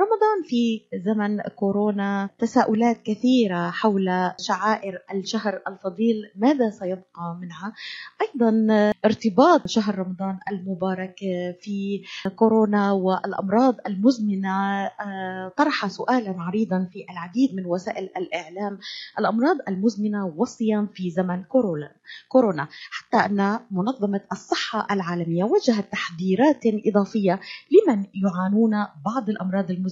رمضان في زمن كورونا تساؤلات كثيرة حول شعائر الشهر الفضيل ماذا سيبقى منها؟ أيضا ارتباط شهر رمضان المبارك في كورونا والأمراض المزمنة آه، طرح سؤالا عريضا في العديد من وسائل الإعلام الأمراض المزمنة والصيام في زمن كورونا كورونا حتى أن منظمة الصحة العالمية وجهت تحذيرات إضافية لمن يعانون بعض الأمراض المزمنة.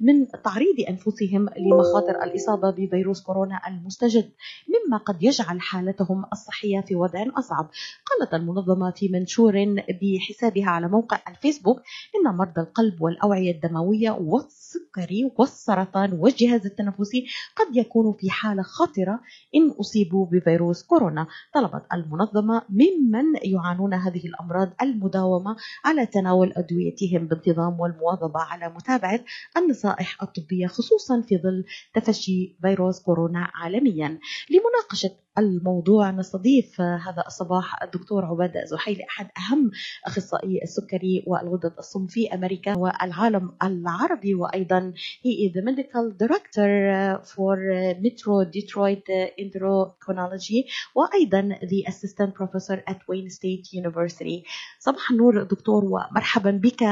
من تعريض أنفسهم لمخاطر الإصابة بفيروس كورونا المستجد مما قد يجعل حالتهم الصحية في وضع أصعب. قالت المنظمة في منشور بحسابها على موقع الفيسبوك إن مرضى القلب والأوعية الدموية والسكري والسرطان والجهاز التنفسي قد يكونوا في حالة خطرة إن أصيبوا بفيروس كورونا. طلبت المنظمة ممن يعانون هذه الأمراض المداومة على تناول أدويتهم بانتظام والمواظبة على متابعة النصائح الطبية خصوصا في ظل تفشي فيروس كورونا عالميا. لمناقشة الموضوع نستضيف هذا الصباح الدكتور عبادة زحيلي أحد أهم أخصائي السكري والغدد الصم في أمريكا والعالم العربي وأيضا he is the medical director for Metro Detroit Endocrinology وأيضا the assistant professor at Wayne State University. صباح النور دكتور ومرحبا بك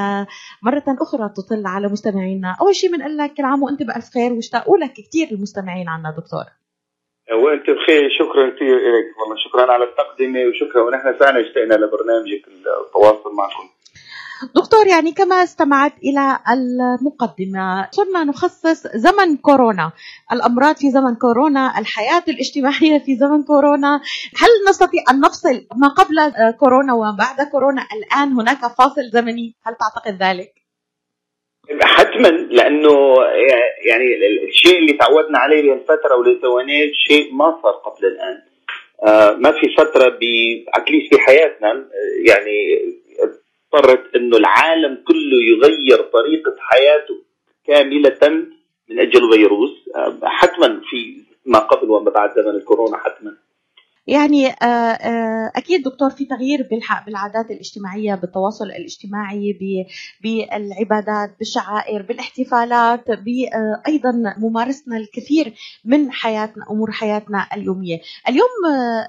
مرة أخرى تطل على مستمعينا. أول شيء بنقول لك كل عام وأنت بألف خير واشتاقوا لك كثير المستمعين عنا دكتور. وأنت بخير شكرا كثير لك والله شكرا على التقدمة وشكرا ونحن فعلا اشتقنا لبرنامجك التواصل معكم. دكتور يعني كما استمعت إلى المقدمة صرنا نخصص زمن كورونا الأمراض في زمن كورونا الحياة الاجتماعية في زمن كورونا. هل نستطيع أن نفصل ما قبل كورونا وبعد كورونا؟ الآن هناك فاصل زمني هل تعتقد ذلك؟ حتما لأنه يعني الشيء اللي تعودنا عليه بهالفتره ولثوانيت شيء ما صار قبل الآن. آه ما في فترة اتليست في حياتنا يعني اضطرت إنه العالم كله يغير طريقة حياته كاملة من أجل فيروس. آه حتما في ما قبل وما بعد زمن الكورونا حتما. يعني أكيد دكتور في تغيير بالعادات الاجتماعية بالتواصل الاجتماعي بالعبادات بالشعائر بالاحتفالات أيضا ممارستنا الكثير من حياتنا أمور حياتنا اليومية. اليوم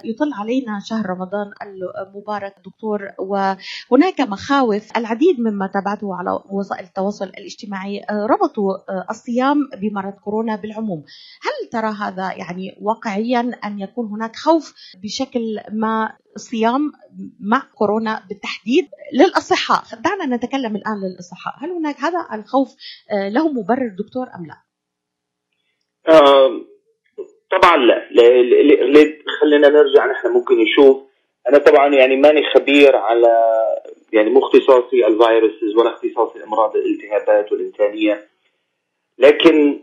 يطل علينا شهر رمضان المبارك دكتور وهناك مخاوف العديد مما تابعته على وسائل التواصل الاجتماعي ربطوا الصيام بمرض كورونا بالعموم. هل ترى هذا يعني واقعيا ان يكون هناك خوف بشكل ما الصيام مع كورونا بالتحديد للأصحاء. دعنا نتكلم الآن للأصحاء. هل هناك هذا الخوف له مبرر دكتور أم لا؟ آه طبعا لا. خلينا نرجع. نحن ممكن نشوف. أنا طبعا يعني ماني خبير على يعني مو اختصاصي ال viruses ولا اختصاصي امراض الالتهابات والإنتانية. لكن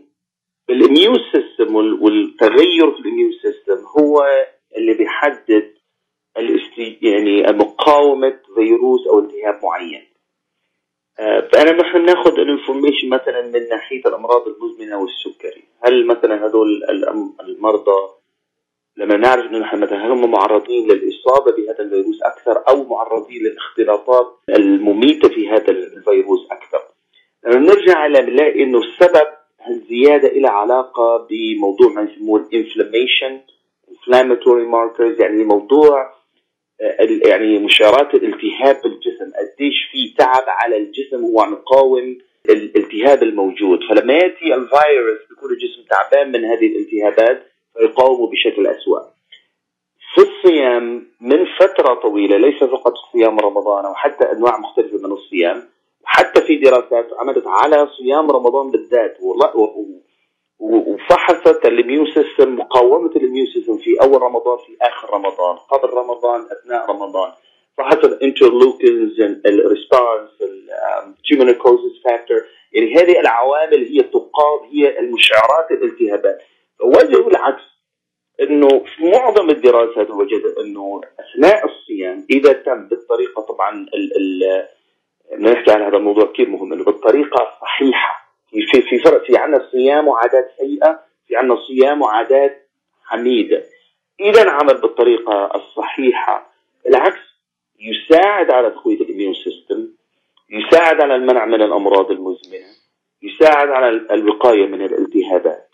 ال immune system والتغير في ال immune system هو اللي بيحدد يعني مقاومة فيروس أو التهاب معين. فأنا نحن ناخذ ال information مثلا من ناحية الأمراض المزمنة والسكري، هل مثلا هذول المرضى لما نعرف إنه نحن مثلا هل هم معرضين للإصابة بهذا الفيروس أكثر أو معرضين للاختلاطات المميتة في هذا الفيروس أكثر. لما نرجع على بنلاقي إنه السبب الزياده لها علاقة بموضوع ما يسموه الانفلاميشن inflammatory markers يعني موضوع يعني مشارات الالتهاب بالجسم. قديش في تعب على الجسم هو عم يقاوم الالتهاب الموجود. فلما يأتي الفيروس بيكون الجسم تعبان من هذه الالتهابات فيقاومه بشكل اسوء في الصيام من فترة طويلة ليس فقط صيام رمضان أو حتى أنواع مختلفة من الصيام حتى في دراسات عملت على صيام رمضان بالذات وفحصت ال immune system مقاومة ال immune system في أول رمضان في آخر رمضان قبل رمضان أثناء رمضان. فحصت الانترلوكنز الريسبونس التيومونيكوزيس فاكتور يعني هذه العوامل هي تقاوم هي المشعرات الالتهابات. وجدوا العكس إنه في معظم الدراسات وجد إنه أثناء الصيام إذا تم بالطريقة طبعا بدنا نحكي عن هذا الموضوع كثير مهم إنه بالطريقة الصحيحة في في فرق في عندنا صيام وعادات سيئة في عندنا صيام وعادات حميدة. إذا عمل بالطريقة الصحيحة. بالعكس يساعد على تقوية ال immune system يساعد على المنع من الأمراض المزمنة يساعد على الوقاية من الالتهابات.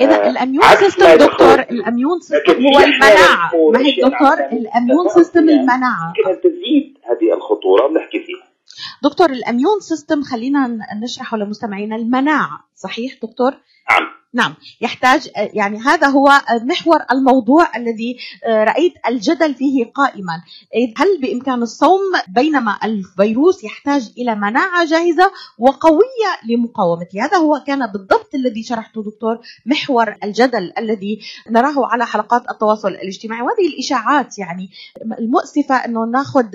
إذا آه ال immune system دكتور الاميون سيستم هو المناعه ما هي دكتور ال immune system المناعه يمكن تزيد هذه الخطورة. بنحكي فيها دكتور الأميون سيستم خلينا نشرحه لمستمعينا المناعة صحيح دكتور؟ نعم. نعم يحتاج يعني هذا هو محور الموضوع الذي رأيت الجدل فيه قائما. هل بإمكان الصوم؟ بينما الفيروس يحتاج إلى مناعة جاهزة وقوية لمقاومته. هذا هو كان بالضبط الذي شرحته دكتور محور الجدل الذي نراه على حلقات التواصل الاجتماعي. وهذه الإشاعات يعني المؤسفة أنه ناخذ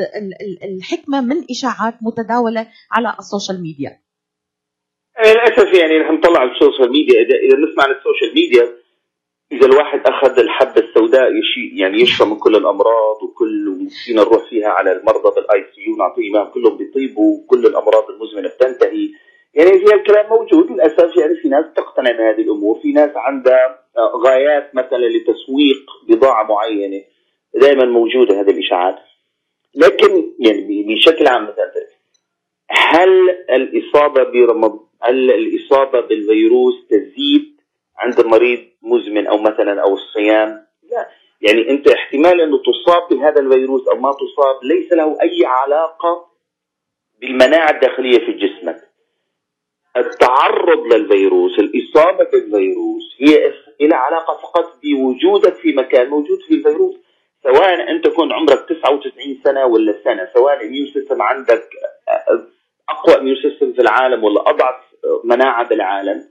الحكمة من إشاعات متداولة على ال social media. للأسف يعني نحن نطلع ال social media. اذا إذا نسمع عن ال social media إذا الواحد أخذ الحبة السوداء يشي يعني يشفى من كل الأمراض وكل فينا نروح فيها على المرضى بال ICU نعطيه ايمان كلهم بيطيبوا وكل الأمراض المزمنة بتنتهي. يعني في الكلام موجود للأسف. يعني في ناس تقتنع بهذه الأمور. في ناس عندها غايات مثلا لتسويق بضاعة معينة. دائما موجودة هذه الإشاعات. لكن يعني بشكل عام مثلا هل الإصابة برمضان هل الإصابة بالفيروس تزيد عند مريض مزمن أو مثلا أو الصيام؟ لا يعني أنت احتمال أنه تصاب بهذا الفيروس أو ما تصاب ليس له أي علاقة بالمناعة الداخلية في جسمك. التعرض للفيروس، الإصابة بالفيروس هي لها علاقة فقط بوجودك في مكان موجود فيه الفيروس. سواء انت كنت عمرك 99 سنة ولا سنة، سواء ال immune system عندك أقوى immune system في العالم ولا أضعف مناعة بالعالم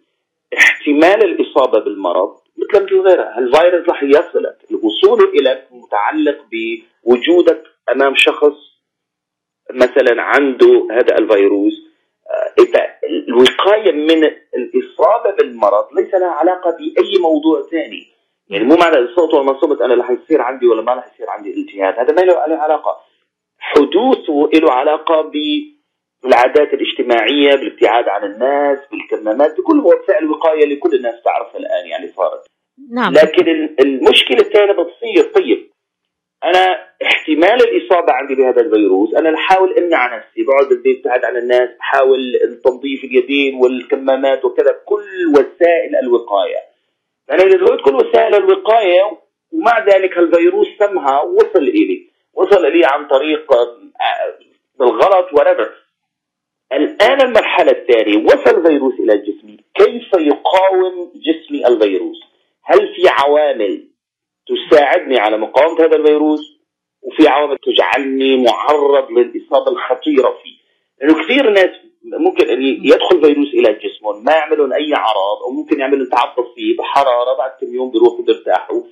احتمال الإصابة بالمرض مثل مثل غيرها. الفيروس رح يصلك. الوصول اليك متعلق بوجودك أمام شخص مثلا عنده هذا الفيروس الوقاية من الإصابة بالمرض ليس لها علاقة بأي موضوع ثاني. يعني مو معنى الصوت ما صمت أنا رح يصير عندي ولا ما رح يصير عندي التهاب هذا ما له علاقة. حدوثه له علاقة بالعادات الاجتماعية بالابتعاد عن الناس بالكمامات بكل وسائل الوقاية اللي كل الناس تعرفها الآن يعني صارت. نعم. لكن المشكلة الثانية بتصير طيب أنا احتمال الإصابة عندي بهذا الفيروس أنا بحاول أمنع نفسي بقعد بالبيت ابتعد عن الناس بحاول تنظيف اليدين والكمامات وكذا كل وسائل الوقاية. أنا إذا كل وسائل الوقاية ومع ذلك الفيروس سمها وصل إلي وصل إلي عن طريق بالغلط وربع الآن المرحلة الثانية وصل الفيروس إلى جسمي كيف يقاوم جسمي الفيروس؟ هل في عوامل تساعدني على مقاومة هذا الفيروس؟ وفي عوامل تجعلني معرض للإصابة الخطيرة فيه؟ لأنه كثير ناس ممكن أن يدخل فيروس إلى جسمهم ما يعملون أي أعراض أو ممكن يعملوا تعب طفيف بحرارة بعد كم يوم بيروحوا بيرتاحوا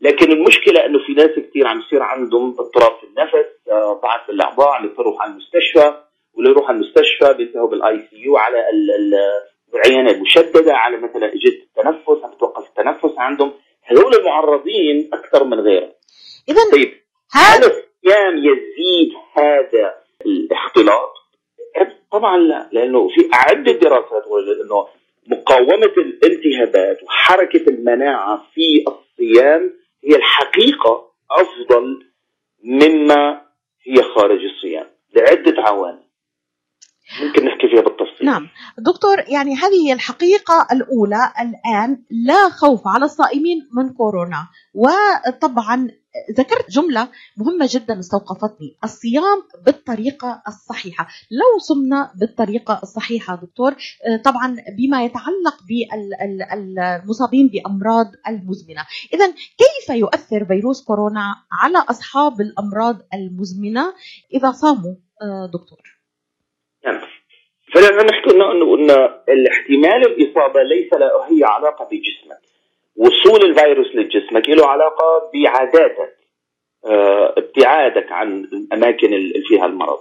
لكن المشكلة أنه في ناس كثير عم يصير عندهم اضطراب في النفس ضعف في الأعضاء عم يضطروا على المستشفى. ولا يروح المستشفى بينتهوا بال ICU على العيانة المشددة على مثلا اجهزه التنفس عم توقف التنفس عندهم. هذول المعرضين أكثر من غيرهم. اذا طيب هل الصيام يزيد هذا الاختلاط؟ طبعا لا لأنه في عده دراسات إنه مقاومة الالتهابات وحركة المناعة في الصيام هي الحقيقة أفضل مما هي خارج الصيام لعدة عوامل. ممكن نحكي فيها بالتفصيل. نعم. دكتور يعني هذه هي الحقيقة الأولى الآن لا خوف على الصائمين من كورونا. وطبعا ذكرت جملة مهمة جدا استوقفتني الصيام بالطريقة الصحيحة. لو صمنا بالطريقة الصحيحة دكتور طبعا بما يتعلق بالمصابين بأمراض المزمنة. إذا كيف يؤثر فيروس كورونا على أصحاب الأمراض المزمنة إذا صاموا دكتور؟ نعم. فلما نحكي انه انه ان الاحتمال الإصابة ليس له هي علاقة بجسمك. وصول الفيروس لجسمك له علاقة بعاداتك آه ابتعادك عن الاماكن اللي فيها المرض.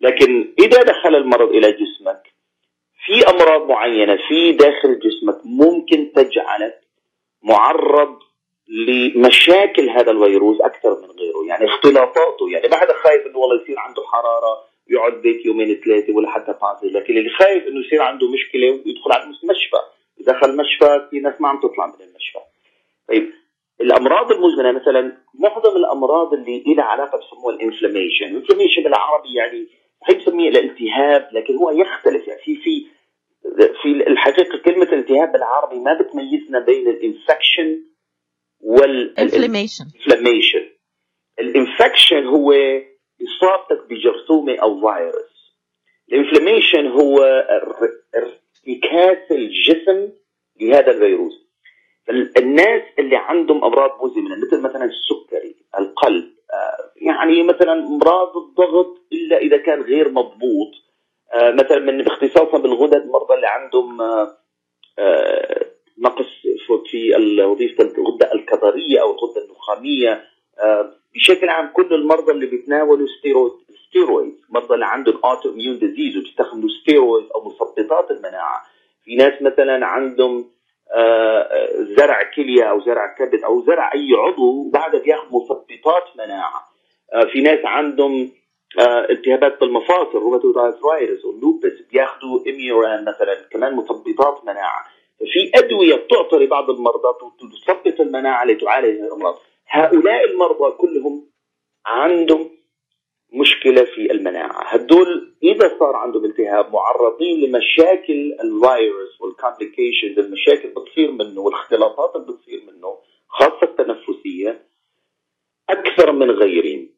لكن إذا دخل المرض إلى جسمك في أمراض معينة في داخل جسمك ممكن تجعلك معرض لمشاكل هذا الفيروس أكثر من غيره. يعني اختلاطاته يعني ما حدا خايف إنه والله يصير عنده حرارة يقعد بيت يومين ثلاثة ولا حتى تعزل لكن اللي خايف إنه يصير عنده مشكلة ويدخل على المستشفى. دخل المشفى في ناس ما عم تطلع من المشفى طيب الأمراض المزمنة مثلا معظم الأمراض اللي لها علاقة بسموها ال inflammation. ال inflammation بالعربي يعني هي بسميه الالتهاب لكن هو يختلف. يعني في في في الحقيقة كلمة الالتهاب بالعربي ما بتميزنا بين ال infection وال inflammation ال infection هو اصابتك بجرثومة أو فيروس. ال inflammation هو ارتكاس الجسم لهذا الفيروس. الناس اللي عندهم أمراض مزمنه مثل مثلا السكري القلب آه، يعني مثلا أمراض الضغط إلا إذا كان غير مضبوط. آه، مثلا من اختصاصنا بالغدد المرضى اللي عندهم آه، نقص في وظيفة الغدة الكظرية أو الغدة النخامية. بشكل عام كل المرضى اللي بيتناولوا steroid steroid مرضى اللي عندهم autoimmune disease وبيستخدموا ستيرويد أو مثبطات المناعة. في ناس مثلا عندهم زرع كلية أو زرع كبد أو زرع أي عضو وبعدها بياخذ مثبطات مناعة. في ناس عندهم التهابات بالمفاصل rheumatoid arthritis وال lupus بياخذوا Imuran مثلا كمان مثبطات مناعة. في أدوية بتعطى لبعض المرضى تثبط المناعة لتعالج الامراض هؤلاء المرضى كلهم عندهم مشكلة في المناعة. هدول إذا صار عندهم التهاب معرضين لمشاكل الفيروس وال complications المشاكل بتصير منه والاختلاطات اللي بتصير منه خاصة التنفسية أكثر من غيرهم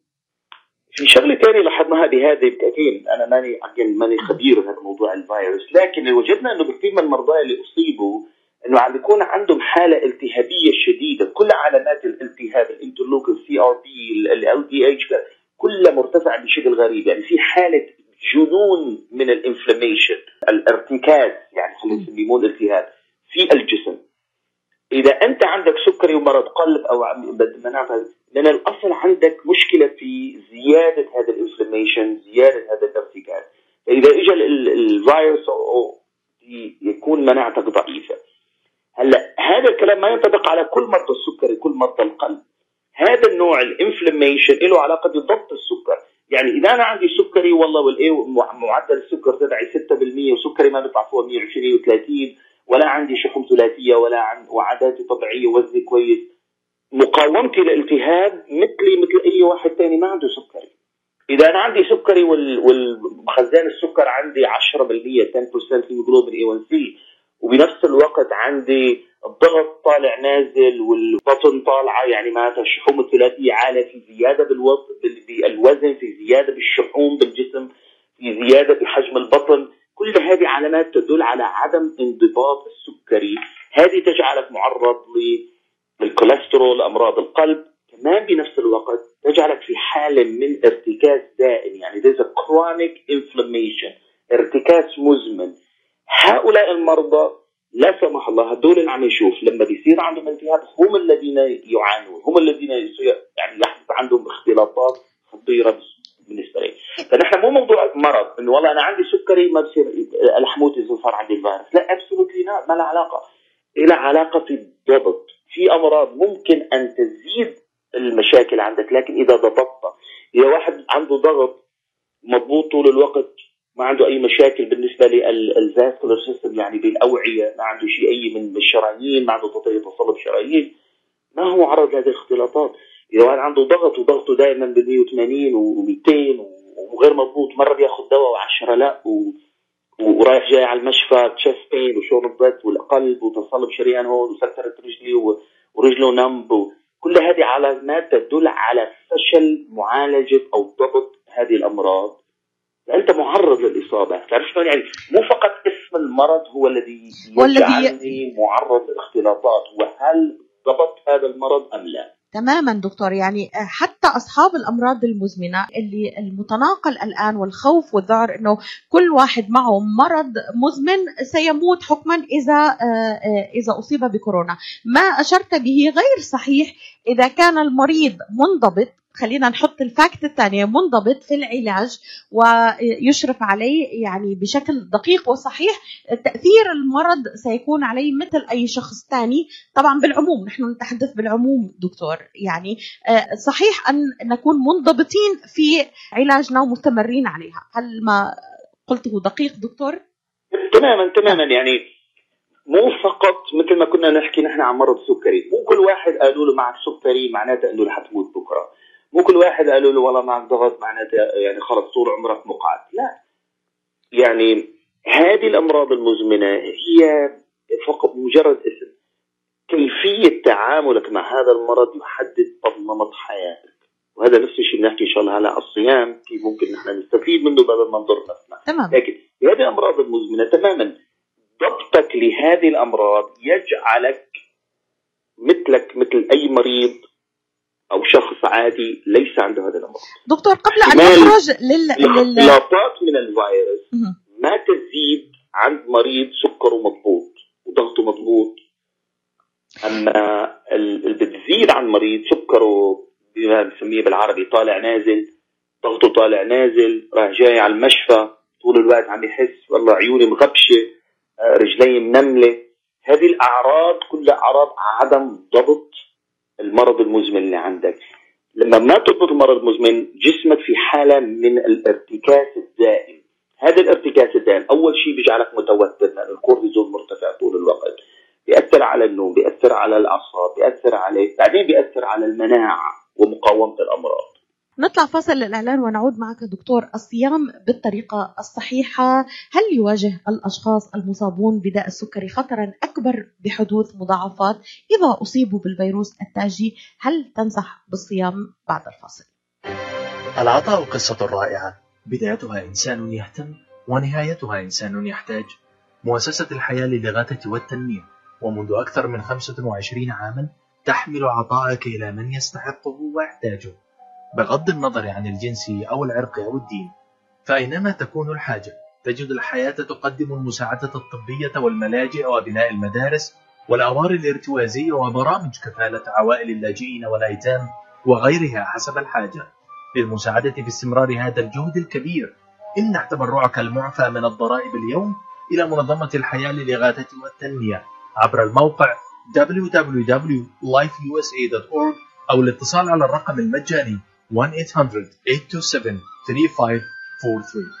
في شغلة ثانية لاحظناها بهذه بالتاكيد أنا ماني ماني خبير بهذا موضوع الفيروس لكن وجدنا إنه كثير من المرضى اللي أصيبوا إنه عم بيكون عندهم حالة التهابية شديدة. كل علامات الالتهاب ال interleukin CRP LDH كلها مرتفعة بشكل غريب. يعني في حالة جنون من ال inflammation الارتكاس يعني خلينا نسميه الالتهاب في الجسم. إذا أنت عندك سكري ومرض قلب أو مناعه من الأصل عندك مشكلة في زيادة هذا ال inflammation زيادة هذا الارتكاس. فإذا اجى الفيروس يكون مناعتك ضعيفة. هلا هذا الكلام ما ينطبق على كل مرضى السكري كل مرضى القلب. هذا النوع ال inflammation له علاقة بضبط السكر. يعني إذا أنا عندي سكري والله وال A معدل السكر تبعي 6% وسكري ما بيطلع فوق 120 و30 ولا عندي شحوم ثلاثية ولا عن وعاداتي طبيعية وزني كويس. مقاومتي للالتهاب مثلي مثل أي واحد ثاني ما عنده سكري. إذا أنا عندي سكري والخزان السكر عندي 10% 10% hemoglobin A1C وبنفس الوقت عندي الضغط طالع نازل والبطن طالعة يعني معناتها الشحوم الثلاثيه عاليه في زيادة بالوزن في زيادة بالشحوم بالجسم في زيادة بحجم البطن. كل هذه علامات تدل على عدم انضباط السكري. هذه تجعلك معرض للكوليسترول أمراض القلب. كمان بنفس الوقت تجعلك في حالة من ارتكاز دائم يعني there's a chronic inflammation ارتكاز مزمن. هؤلاء المرضى لا سمح الله هدول اللي عم نشوف لما بيصير عندهم التهاب هم الذين يعانون هم الذين يعني يحدث عندهم اختلاطات خطيرة بالنسبة لي. فنحن مو موضوع مرض إنه والله أنا عندي سكري ما بصير رح موت إذا صار عندي الفيروس. لا absolutely ما لها علاقة. لها علاقة في الضبط. في أمراض ممكن أن تزيد المشاكل عندك لكن إذا ضبطتها إذا واحد عنده ضغط مضبوط طول الوقت ما عنده أي مشاكل بالنسبة لل vascular system يعني بالأوعية ما عنده شيء أي من الشرايين ما عنده تصلب شرايين. ما هو عرض لهذه الاختلاطات؟ إذا واحد عنده ضغط وضغطه دائما ب 180 و200 وغير مضبوط مرة بياخذ دواء و10 لا و... ورايح جاي على المشفى تشيست بين وشورب ضغط والقلب وتصلب شريان هون وسكرت رجلي ورجله نمب كل هذه علامات تدل على فشل معالجة أو ضبط هذه الأمراض. أنت معرض للإصابة. تعرف شلون؟ يعني مو فقط اسم المرض هو الذي يجعلني معرض للاختلاطات وهل ضبط هذا المرض أم لا؟ تماما دكتور. يعني حتى أصحاب الأمراض المزمنة اللي المتناقل الآن والخوف والذعر إنه كل واحد معه مرض مزمن سيموت حكما إذا إذا أصيب بكورونا. ما أشرت به غير صحيح إذا كان المريض منضبط خلينا نحط الفاكت الثانية منضبط في العلاج ويشرف عليه يعني بشكل دقيق وصحيح. تأثير المرض سيكون عليه مثل أي شخص ثاني. طبعا بالعموم نحن نتحدث بالعموم دكتور. يعني آه، صحيح أن نكون منضبطين في علاجنا ومستمرين عليها. هل ما قلته دقيق دكتور؟ تماما تماما. يعني مو فقط مثل ما كنا نحكي نحن عن مرض السكري مو كل واحد قالوا له معك سكري معناته انه رح تموت بكرة. مو كل واحد قالوا له والله معك ضغط معناته يعني خلص طول عمرك مقعد. لا. يعني هذه الأمراض المزمنة هي فقط مجرد اسم. كيفية تعاملك مع هذا المرض يحدد نمط حياتك. وهذا نفس الشيء بنحكي إن شاء الله على الصيام كيف ممكن نحن نستفيد منه بدل ما نضر نفسنا. تمام. لكن هذه الأمراض المزمنة تماما ضبطك لهذه الأمراض يجعلك مثلك مثل أي مريض أو شخص عادي ليس عنده هذا الأمراض دكتور قبل أن نخرج لل. الاختلاطات من الفيروس. ما تزيد عند مريض سكره مضبوط وضغطه مضبوط أما ال- اللي بتزيد عن مريض سكره بما بنسميه بالعربي طالع نازل ضغطه طالع نازل راح جاي على المشفى طول الوقت عم يحس والله عيوني مغبشة آه، رجلي منملة هذه الأعراض كلها أعراض عدم ضبط المرض المزمن اللي عندك. لما ما تضبط المرض المزمن جسمك في حالة من الارتكاس الدائم. هذا الارتكاس الدائم أول شيء بيجعلك متوتر لأن الكورتيزون مرتفع طول الوقت. بيأثر على النوم بيأثر على الأعصاب بيأثر عليك بعدين بيأثر على المناعة ومقاومة الأمراض. نطلع فاصل للإعلان ونعود معك دكتور الصيام بالطريقة الصحيحة. هل يواجه الأشخاص المصابون بداء السكري خطرا أكبر بحدوث مضاعفات؟ إذا أصيبوا بالفيروس التاجي هل تنصح بالصيام بعد الفاصل؟ العطاء قصة رائعة. بدايتها إنسان يهتم ونهايتها إنسان يحتاج. مؤسسة الحياة للغاية والتنمية. ومنذ أكثر من 25 عاما تحمل عطاءك إلى من يستحقه ويحتاجه. بغض النظر عن الجنس أو العرق أو الدين فأينما تكون الحاجة تجد الحياة تقدم المساعدة الطبية والملاجئ وبناء المدارس والأوار الارتوازية وبرامج كفالة عوائل اللاجئين والأيتام وغيرها حسب الحاجة. للمساعدة في استمرار هذا الجهد الكبير امنح تبرعك المعفى من الضرائب اليوم إلى منظمة الحياة للإغاثة والتنمية. عبر الموقع www.lifeusa.org أو الاتصال على الرقم المجاني 1-800-827-3543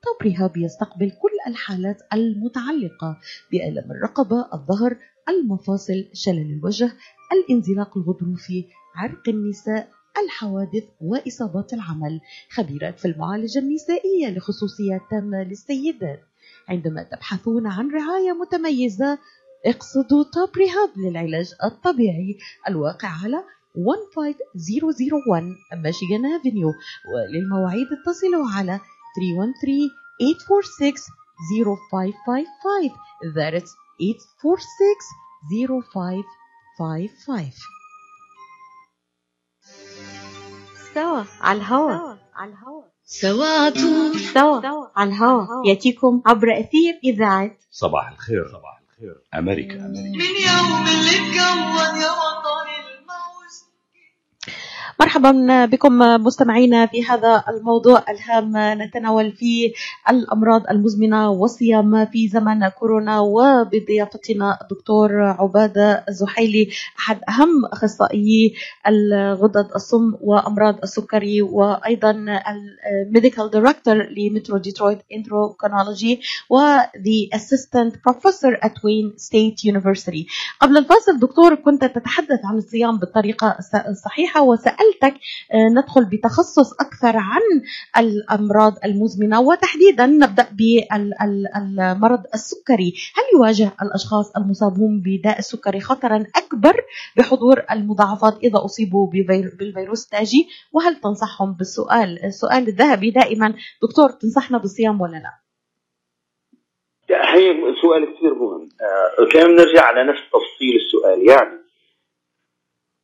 طب رهاب يستقبل كل الحالات المتعلقة بألم الرقبة، الظهر، المفاصل، شلل الوجه، الانزلاق الغضروفي، عرق النساء، الحوادث وإصابات العمل، خبيرات في المعالجة النسائية لخصوصيات تامة للسيدات. عندما تبحثون عن رعاية متميزة اقصدوا توب ريهاب للعلاج الطبيعي. الواقع على 15001 ميشيغان افنيو وللمواعيد اتصلوا على 313 846 0555 that is 846 0555 سوا على الهوا على الهوا. سوا عطول سوا على الهوا. يأتيكم عبر أثير إذاعة. صباح الخير. صباح الخير. أمريكا. أمريكا من يوم اللي اتكون يا وطني الموز مرحبا بكم مستمعينا في هذا الموضوع الهام. نتناول فيه الأمراض المزمنة والصيام في زمن كورونا وبضيافتنا الدكتور عباده الزحيلي أحد أهم اخصائيي الغدد الصم وأمراض السكري وأيضا ال medical director ل Metro Detroit Endocrinology و the assistant professor at Wayne State University قبل الفاصل دكتور كنت تتحدث عن الصيام بالطريقة الصحيحه وسالتك آه، ندخل بتخصص أكثر عن الأمراض المزمنة. وتحديدا نبدأ بالمرض السكري، هل يواجه الأشخاص المصابون بداء السكري خطرا أكبر بحصول المضاعفات إذا أصيبوا بفير- بالفيروس التاجي؟ وهل تنصحهم بالسؤال؟ السؤال الذهبي دائما. دكتور تنصحنا بالصيام ولا لا؟ هي سؤال كثير مهم. آه، كان بنرجع على نفس تفصيل السؤال يعني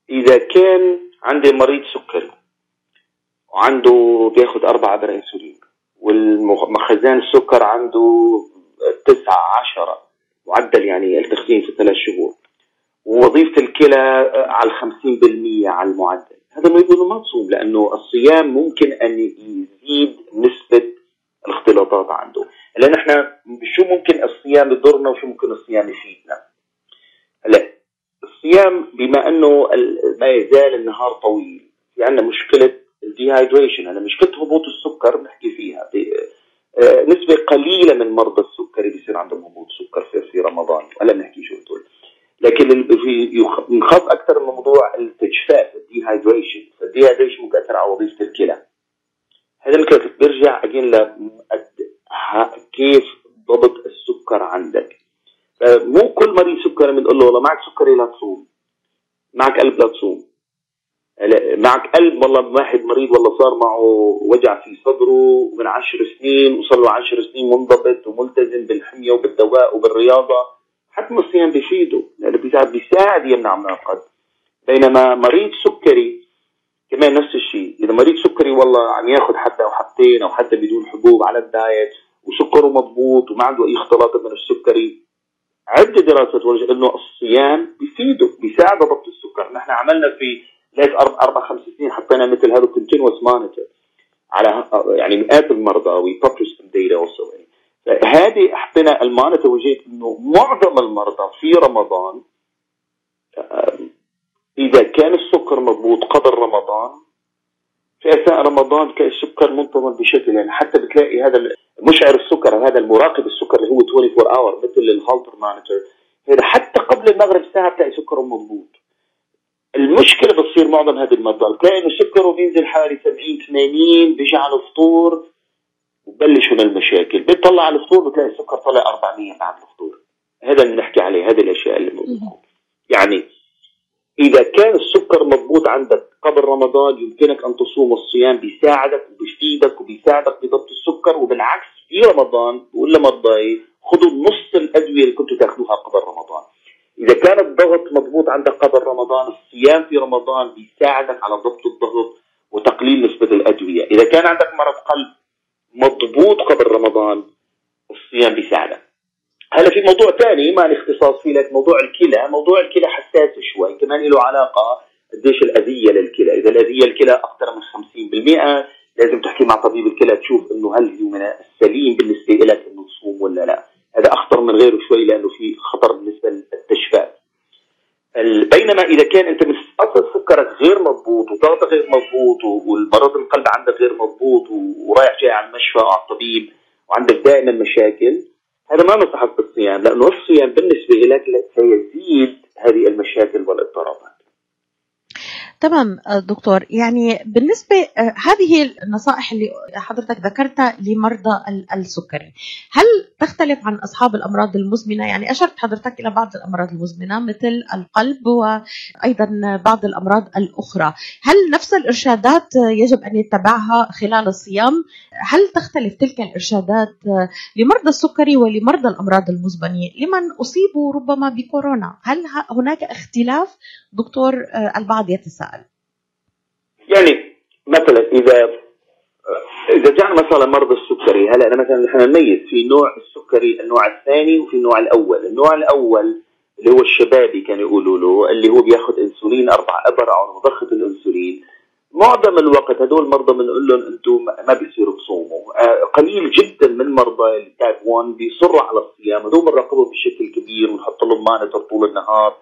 إذا كان عندي مريض سكري. وعنده بياخد أربعة أبر انسولين والمخزان السكر عنده تسعة عشرة. معدل يعني التخزين في ثلاث شهور. ووظيفة الكلى على الخمسين بالمية على المعدل. هذا ما يقولوا ما تصوم لأنه الصيام ممكن أن يزيد نسبة الاختلاطات عنده. هلا نحن شو ممكن الصيام يضرنا وشو ممكن الصيام يفيدنا؟ الصيام بما أنه ما يزال النهار طويل. في عندنا مشكلة ال dehydration. هلا مشكلة هبوط السكر بنحكي فيها. آه، نسبة قليلة من مرضى السكري بيصير عندهم هبوط سكر في, في رمضان. ولا بنحكي شو بتقول. لكن في ينخاف أكثر من موضوع التجفاف ال dehydration. ال dehydration ممكن ياثر على وظيفة الكلى. هذا مثل بيرجع again كيف ضبط السكر عندك. مو كل مريض سكري بنقول له والله معك سكري لا تصوم. معك قلب لا تصوم. معك قلب والله واحد مريض والله صار معه وجع في صدره من عشر سنين وصار له عشر سنين منضبط وملتزم بالحمية وبالدواء وبالرياضة. حتى الصيام بيفيده. لأنه بيساعد بيساعد يمنع من القلب بينما مريض سكري كمان نفس الشيء. إذا مريض سكري والله عم ياخذ حتى أو حبتين أو حتى بدون حبوب على الدايت وسكره مضبوط وما عنده أي اختلاط من السكري عدة دراسات ورجت إنه الصيام بيفيده بيساعده ضبط السكر، نحن عملنا في ليش أربع خمس سنين حطينا مثل هذا كونتينوس مونيتور على يعني مئات المرضى وي ببلش ديتا اولسو هذه حطينا ال monitor ورجيت إنه معظم المرضى في رمضان إذا كان السكر مضبوط قبل رمضان في اثناء رمضان السكر منتظم بشكل يعني حتى بتلاقي هذا مشعر السكر هذا المراقب السكر اللي هو 24 hour مثل ال Holter monitor هذا حتى قبل المغرب ساعة بتلاقي سكره مضبوط المشكلة بتصير معظم هذه المرضى. بتلاقي إنه سكره بينزل حوالي 70 80 بيجي على الفطور وبلش هنا المشاكل. بتطلع على الفطور بتلاقي السكر طلع 400 بعد الفطور. هذا اللي بنحكي عليه هذه الأشياء اللي موجودة. يعني إذا كان السكر مضبوط عندك قبل رمضان يمكنك أن تصوم الصيام بيساعدك وبيفيدك وبيساعدك بضبط السكر وبالعكس في رمضان بقول لمرضاي خذوا نص الأدوية اللي كنتوا تاخذوها قبل رمضان. إذا كان الضغط مضبوط عندك قبل رمضان الصيام في رمضان بيساعدك على ضبط الضغط وتقليل نسبة الأدوية. إذا كان عندك مرض قلب مضبوط قبل رمضان الصيام بيساعدك. هلا في موضوع ثاني ما اختصاص فيه لك موضوع الكلى. موضوع الكلى حساس شوي كمان له علاقة قديش الأذية للكلى. إذا الأذية الكلى أكثر من 50% لازم تحكي مع طبيب الكلى تشوف إنه هل هو من السليم بالنسبة لك إنه تصوم ولا لا. هذا أخطر من غيره شوي لأنه في خطر بالنسبة للتشفاء بينما إذا كان أنت أصل سكرك غير مضبوط وضغطك غير مضبوط والمرض القلب عندك غير مضبوط ورايح جاي على المشفى وعلى الطبيب وعندك دائما مشاكل هذا ما نصحك بالصيام لأنه الصيام بالنسبة لك سيزيد هذه المشاكل والاضطرابات تمام آه، دكتور يعني بالنسبة آه، هذه النصائح اللي حضرتك ذكرتها لمرضى السكري. هل تختلف عن أصحاب الأمراض المزمنة؟ يعني أشرت حضرتك إلى بعض الأمراض المزمنة مثل القلب وأيضا بعض الأمراض الأخرى. هل نفس الإرشادات يجب أن يتبعها خلال الصيام؟ هل تختلف تلك الإرشادات لمرضى السكري ولمرضى الأمراض المزمنة؟ لمن أصيبوا ربما بكورونا. هل هناك اختلاف؟ دكتور آه، البعض يتساءل. يعني مثلا إذا إذا جاء مثلا مرضى السكري هلا أنا مثلا نحن نميز في نوع السكري النوع الثاني وفي النوع الأول، النوع الأول اللي هو الشبابي كانوا يقولوا له اللي هو بياخذ إنسولين أربع ابر أو مضخه الإنسولين. معظم الوقت هدول المرضى بنقول لهم أنتم ما بيصيروا تصوموا، آه قليل جدا من مرضى ال type 1 بيصروا على الصيام، هدول بنراقبهم بشكل كبير ونحط لهم monitor طول النهار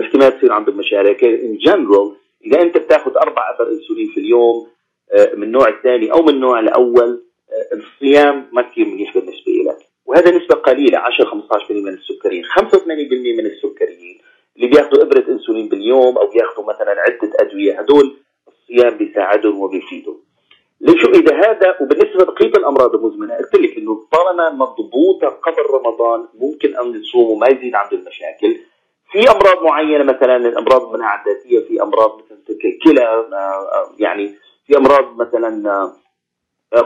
احتمال تصير عندهم مشاكل in general إذا أنت بتاخذ أربع ابر إنسولين في اليوم آه، من النوع الثاني أو من النوع الأول آه، الصيام ما كثير منيح بالنسبة لك وهذا نسبة قليلة 10 15% من السكريين. 85% من السكريين اللي بياخذوا إبرة إنسولين باليوم أو بياخذوا مثلا عدة أدوية هدول الصيام بيساعدهم وبيفيدهم. ليش؟ إذا هذا وبالنسبة لبقيه الأمراض المزمنة قلت لك إنه طالما مضبوطة قبل رمضان ممكن أن تصوم وما يزيد عنده المشاكل. في أمراض معينة مثلا الأمراض المناعة الذاتية في أمراض مثل آه، يعني في أمراض مثلا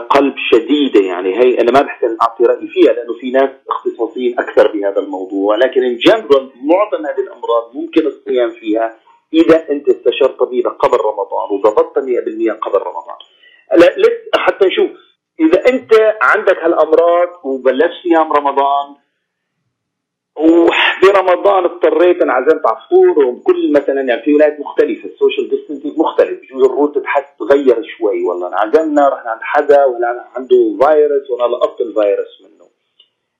قلب شديدة يعني هي أنا ما بحسن أعطي رايي فيها لأنه في ناس اختصاصيين أكثر بهذا الموضوع. لكن ان جنرال معظم هذه الأمراض ممكن الصيام فيها إذا أنت استشرت طبيبك قبل رمضان وضبطت 100% قبل رمضان. حتى نشوف. إذا أنت عندك هالأمراض وبلشت صيام رمضان وبرمضان اضطريت انعزلت على الفطور وكل مثلا يعني في ولايات مختلفة ال social distancing مختلف بجوز ال rule تغير شوي والله. انعزلنا رحنا عند حدا ولا عنده فيروس وأنا لقطت الفيروس منه.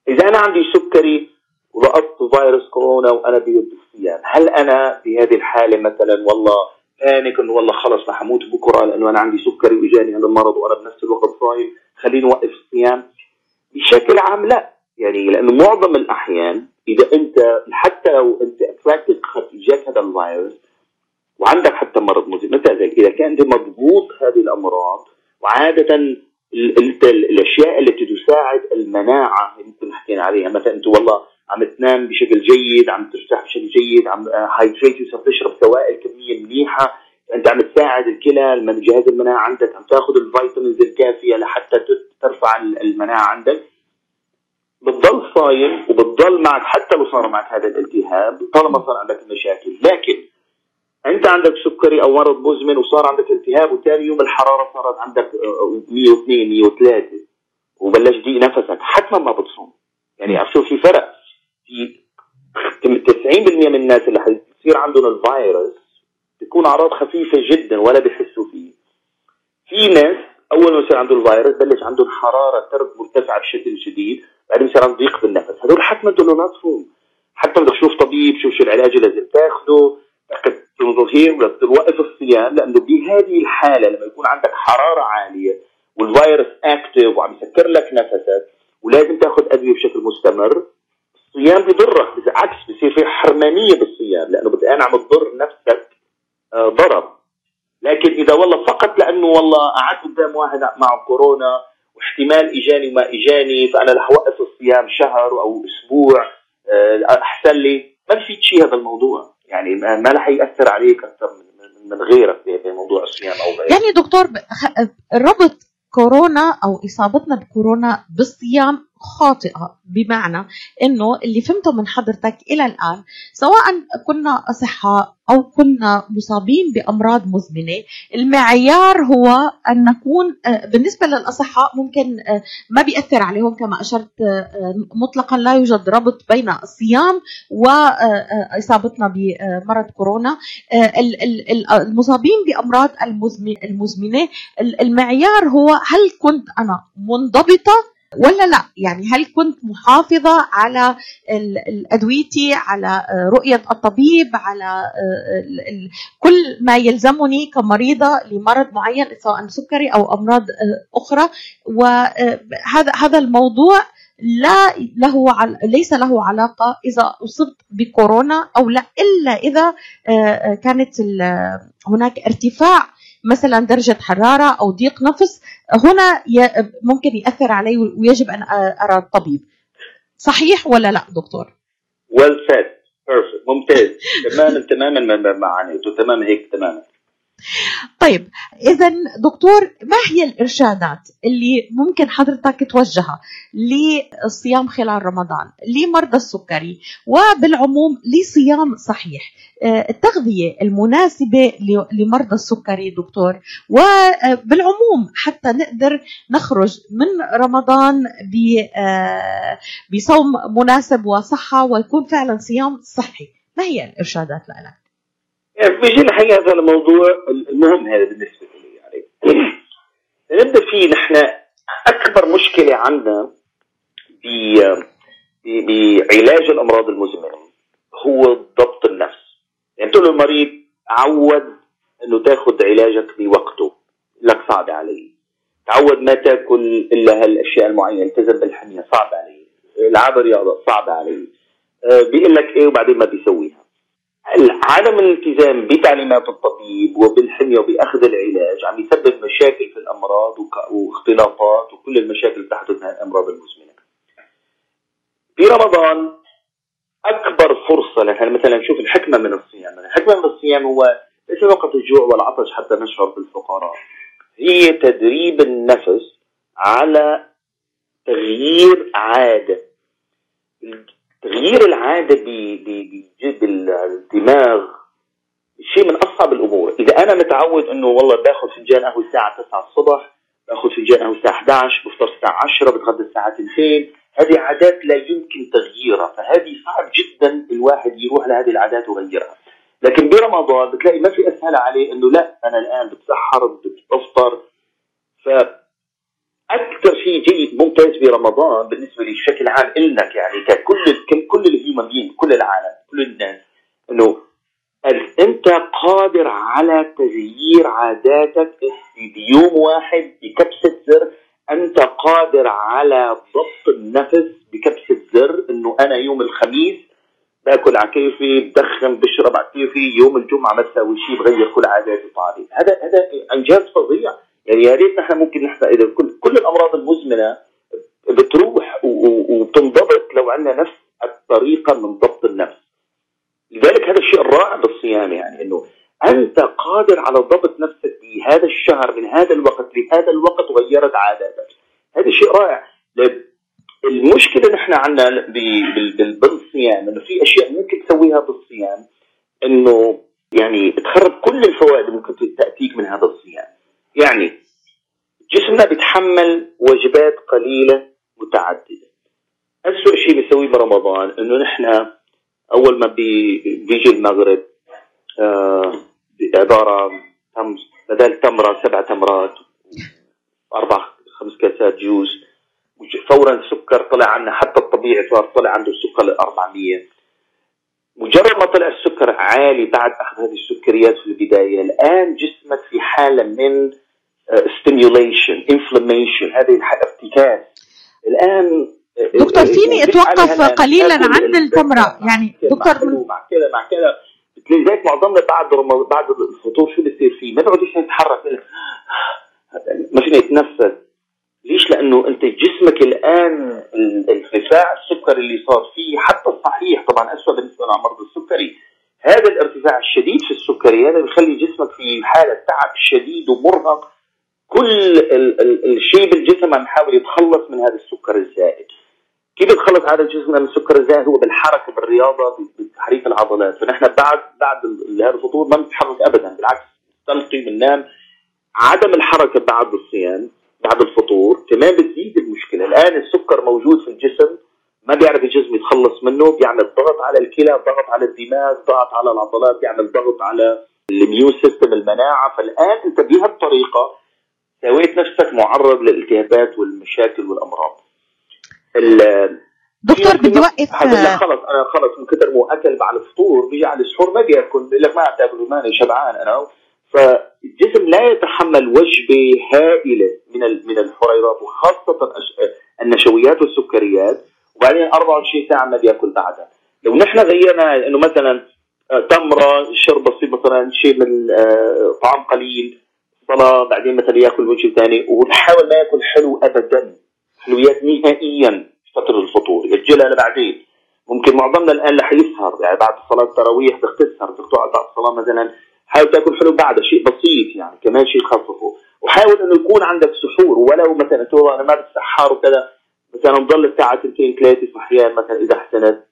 إذا أنا عندي سكري ولقطت فيروس كورونا وأنا بيد الصيام هل أنا بهذه الحالة مثلا والله بانك إنه والله خلص رح أموت بكرة لأنه أنا عندي سكري وإجاني هذا المرض وأنا بنفس الوقت صايم خليني أوقف الصيام؟ بشكل عام لا. يعني لأنه معظم الأحيان إذا أنت حتى لو أنت اتراكتد اجاك هذا الفيروس وعندك حتى مرض مزمن ذلك. إذا كان أنت مضبوط هذه الأمراض وعادة الأشياء التي تساعد المناعة اللي ممكن حكينا عليها. مثلا أنت والله عم تنام بشكل جيد عم ترتاح بشكل جيد عم hydrate تشرب سوائل كمية منيحة. أنت عم تساعد الكلى جهاز المناعة عندك عم تاخذ ال vitamins الكافية لحتى ترفع المناعة عندك. بتضل صايم وبتضل معك حتى لو صار معك هذا الالتهاب طالما صار عندك المشاكل لكن انت عندك سكري أو مرض مزمن وصار عندك التهاب وثاني يوم الحرارة صارت عندك 102 103 وبلش ضيق نفسك حتما ما بتصوم. يعني عرفت شو في فرق؟ في 90% من الناس اللي حيصير عندهم الفيروس بتكون أعراض خفيفة جدا ولا بيحسوا فيه. في ناس أول ما يصير عنده الفيروس بلش عندهم حرارة ترك مرتفعة بشكل شديد بعدين عنده ضيق بالنفس هدول حتما لا تصوم حتى بدك تشوف طبيب شوف شو العلاج اللي لازم تاخذه تاخذ تنظير ولا توقف الصيام. لأنه بهذه الحالة لما يكون عندك حرارة عالية والفيروس اكتف وعم يسكر لك نفسك ولازم تاخذ أدوية بشكل مستمر الصيام بيضرك بالعكس بصير في حرمانية بالصيام لأنه أنا عم تضر نفسك آه، ضرر. لكن إذا والله فقط لأنه والله قعدت قدام واحد معه كورونا واحتمال اجاني وما اجاني فأنا رح أوقف الصيام شهر أو أسبوع. آه، أحسن لي. ما في شيء هذا الموضوع. يعني ما رح يأثر عليك أكثر من من غيرك بموضوع الصيام أو غيره. يعني دكتور ربط كورونا أو إصابتنا بكورونا بالصيام خاطئة بمعنى إنه اللي فهمته من حضرتك إلى الآن سواء كنا أصحاء أو كنا مصابين بأمراض مزمنة المعيار هو أن نكون آه، بالنسبة للأصحاء ممكن آه، ما بيأثر عليهم كما أشرت آه، مطلقا لا يوجد ربط بين الصيام واصابتنا بمرض كورونا. المصابين بأمراض المزمنة المعيار هو هل كنت أنا منضبطة ولا لا؟ يعني هل كنت محافظة على أدويتي على رؤية الطبيب على كل ما يلزمني كمريضة لمرض معين سواء سكري أو أمراض أخرى؟ وهذا هذا الموضوع لا له ليس له علاقة إذا أصبت بكورونا أو لا إلا إذا كانت هناك ارتفاع مثلا درجة حرارة أو ضيق نفس هنا ممكن يأثر علي ويجب أن أرى الطبيب. صحيح ولا لا دكتور؟ well said. Perfect. ممتاز. تماما تماما ما عانيته تماما هيك تماما. طيب اذا دكتور ما هي الإرشادات اللي ممكن حضرتك توجهها للصيام خلال رمضان لمرضى السكري وبالعموم لصيام صحيح؟ آه، التغذية المناسبة لمرضى السكري دكتور وبالعموم حتى نقدر نخرج من رمضان آه، بصوم مناسب وصحة ويكون فعلا صيام صحي. ما هي الإرشادات لك؟ بيجي الحقيقة هذا الموضوع المهم هذا بالنسبة لي يعني. نبدا فيه نحن أكبر مشكلة عندنا بعلاج الأمراض المزمنة هو ضبط النفس. يعني تقول المريض عود إنه تاخذ علاجك بوقته لك صعب علي تعود ما تاكل إلا هالأشياء المعينة التزم بالحمية صعب علي العاب رياضه صعب علي آه، بيقول لك إيه وبعدين ما بيسويها. عدم الالتزام بتعليمات الطبيب وبالحمية وبأخذ العلاج عم يسبب مشاكل في الأمراض واختلاطات وكل المشاكل اللي تحدث من الأمراض المزمنة. في رمضان أكبر فرصة نحن مثلا نشوف الحكمة من الصيام. الحكمة من الصيام هو ليس فقط الجوع والعطش حتى نشعر بالفقراء هي تدريب النفس على تغيير عادة. تغيير العادة بيجيب الدماغ شيء من أصعب الأمور. إذا أنا متعود أنه والله باخذ فنجان قهوة الساعة 9 الصبح باخذ فنجان قهوة الساعة 11 بفطر الساعة 10 بتغدى الساعة 2 هذه عادات لا يمكن تغييرها فهذه صعب جدا الواحد يروح لهذه العادات ويغيرها. لكن برمضان بتلاقي ما في أسهل عليه إنه لا أنا الآن بتسحر بتفطر ف أكثر شيء جيد ممتاز برمضان بالنسبة لي بشكل عام الك يعني ككل كل الهيومن بين كل العالم كل الناس إنه أنت قادر على تغيير عاداتك بيوم واحد بكبسة زر. أنت قادر على ضبط النفس بكبسة زر. إنه أنا يوم الخميس باكل على كيفي بدخن بشرب على كيفي يوم الجمعة ما تساوي شيء بغير كل عاداتي وطاري هذا هذا إنجاز فظيع. يعني يا ريت نحن ممكن نحن إذا كل كل الأمراض المزمنة بتروح وبتنضبط لو عندنا نفس الطريقة من ضبط النفس. لذلك هذا الشيء الرائع بالصيام يعني إنه أنت قادر على ضبط نفسك في هذا الشهر من هذا الوقت لهذا الوقت وغيرت عاداتك. هذا شيء رائع. المشكلة نحن عندنا بالصيام إنه في أشياء ممكن تسويها بالصيام إنه يعني تخرب كل الفوائد اللي ممكن تأتيك من هذا الصيام. يعني جسمنا بيتحمل وجبات قليلة متعددة. أسوأ شيء بيسويه برمضان إنه نحن أول ما بي بيجي المغرب آه عباره تم بدل تمرة سبع تمرات أربع خمس كاسات جوز فورا السكر طلع عنا حتى الطبيعي صار طلع عنده السكر 400 مجرد ما طلع السكر عالي بعد أخذ هذه السكريات في البداية الآن جسمك في حالة من ستيميوليشن آه، انفلاميشن هذه ارتكاز. الآن دكتور فيني اتوقف قليلا عند التمره يعني دكتور مع كذا مع كذا لذلك معظمنا بعد بعد الفطور شو بصير فيه؟ ما بيقعد يتحرك ما فينا يتنفس. ليش؟ لأنه أنت جسمك الآن الارتفاع السكري اللي صار فيه حتى الصحيح طبعا اسوء بالنسبة لمرض السكري. هذا الارتفاع الشديد في السكري هذا بيخلي جسمك في حالة تعب شديد ومرهق. كل ال ال الشيء بالجسم عم يحاول يتخلص من هذا السكر الزائد. كيف يتخلص هذا الجسم من السكر الزائد؟ هو بالحركة بالرياضه بتحريك العضلات. فنحن بعد بعد هذا الفطور ما بنتحرك ابدا بالعكس نستلقي بننام. عدم الحركة بعد الصيام بعد الفطور كمان بتزيد المشكلة. الآن السكر موجود في الجسم ما بيعرف الجسم يتخلص منه بيعمل ضغط على الكلى ضغط على الدماغ ضغط على العضلات بيعمل ضغط على ال immune system المناعة. فالآن أنت بهالطريقه سويت نفسك معرض للالتهابات والمشاكل والأمراض. دكتور بدي أوقف خلص أنا خلص من كثر مو أكل بعد الفطور بيجي على السحور ما بيأكل. بيقول لك ما عم تاكل ماني شبعان أنا. فالجسم لا يتحمل وجبة هائلة من من الحريرات وخاصة النشويات والسكريات. وبعدين 24 ساعة ما بيأكل بعدها. لو نحن غيرنا إنه مثلا آه، تمرة شرب بسيط مثلا شيء من آه، طعام قليل صلاة بعدين مثلا يأكل وجه ثاني ونحاول ما يأكل حلو ابدا. حلويات نهائيا فتره الفطور يأجلها لبعدين. ممكن معظمنا الآن رح يسهر يعني بعد صلاة التراويح بدك تسهر بدك تقعد بعد الصلاه مثلا. حاول تاكل حلو بعد شيء بسيط يعني كمان شيء خففه وحاول إنه يكون عندك سحور ولو مثلا تقول أنا ما بتسحر وكذا مثلا نضل الساعة سنتين ثلاثة صحيان مثلا إذا احسنت